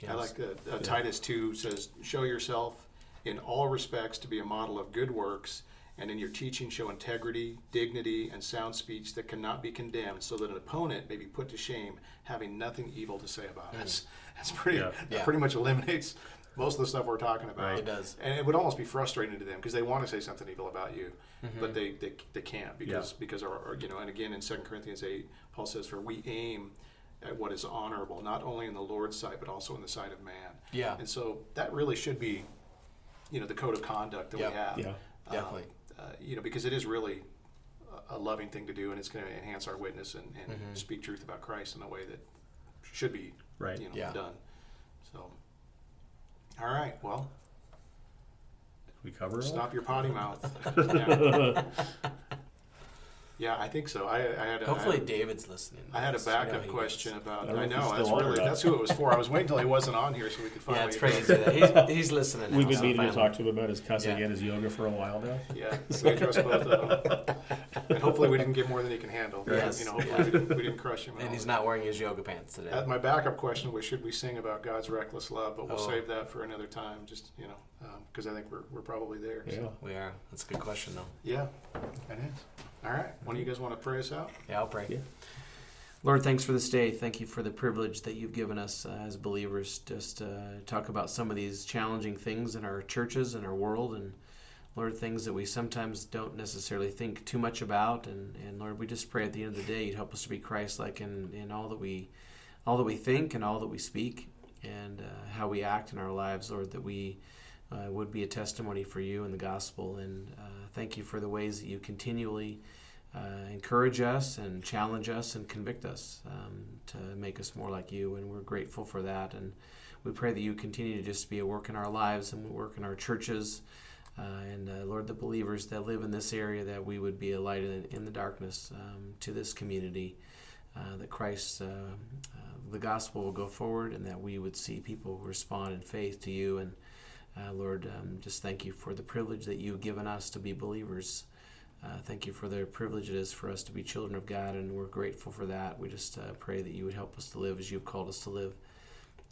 you I like that. Uh, Titus 2 says, Show yourself in all respects to be a model of good works, and in your teaching show integrity, dignity, and sound speech that cannot be condemned, so that an opponent may be put to shame, having nothing evil to say about it. That's, that's pretty, Yeah. that Yeah. pretty much eliminates most of the stuff we're talking about. Right. It does. And it would almost be frustrating to them because they want to say something evil about you, Mm-hmm. but they, they, they can't because because our, our- you know and again in 2 Corinthians 8 Paul says for we aim at what is honorable not only in the Lord's sight but also in the sight of man. Yeah. And so that really should be you know the code of conduct that Yeah. we have. Yeah. Um, Definitely. Uh, you know because it is really a- loving thing to do and it's going to enhance our witness and, and speak truth about Christ in a way that should be Right. you know Yeah. done. So all right, well, Did we cover all? Stop your potty mouth. Yeah. All right. Well, Well, I think we covered it all. I think we covered it all. I think we covered it all. All right. Well, I Yeah, I think so. I, I had a, Hopefully, I, David's listening. I had a You know backup question gets- about. I know if know he's that's still on or really that's who it was for. I was waiting until he wasn't on here so we could finally. Yeah, it's pretty easy. He's, he's listening. Now, We've been so meaning to talk to him about his cussing Yeah. and his yoga for a while now. Yeah, we addressed both of them, and hopefully we didn't get more than he can handle. Yes. You know, hopefully Yeah. we, didn't, we didn't crush him. at And all. he's not wearing his yoga pants today. Uh, my backup question was, should we sing about God's reckless love? But we'll Oh. save that for another time. Just you know, because I think we're we're probably there. Yeah. So, we are. That's a good question, though. yeah, it is. All right. One of you guys want to pray us out? Yeah, I'll pray. Yeah. Lord, thanks for this day. Thank you for the privilege that you've given us uh, as believers just uh, talk about some of these challenging things in our churches and our world. And Lord, things that we sometimes don't necessarily think too much about. And, and Lord, we just pray at the end of the day you'd help us to be Christ like in, in all that we all that we think and all that we speak and uh, how we act in our lives, Lord, that we uh, would be a testimony for you in the gospel. And uh, thank you for the ways that you continually uh, encourage us and challenge us and convict us um, to make us more like you. And we're grateful for that. And we pray that you continue to just be a work in our lives and work in our churches. Uh, and uh, Lord, the believers that live in this area, that we would be a light in, in the darkness um, to this community. Uh, that Christ, the gospel will go forward, and that we would see people respond in faith to you. And uh, Lord, um, just thank you for the privilege that you've given us to be believers. Uh, thank you for the privilege it is for us to be children of God, and we're grateful for that. We just uh, pray that you would help us to live as you've called us to live.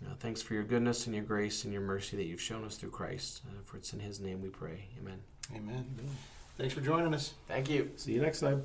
Uh, thanks for your goodness and your grace and your mercy that you've shown us through Christ. Uh, for it's in His name we pray. Amen. Amen. Thanks for joining us. Thank you. See you next time.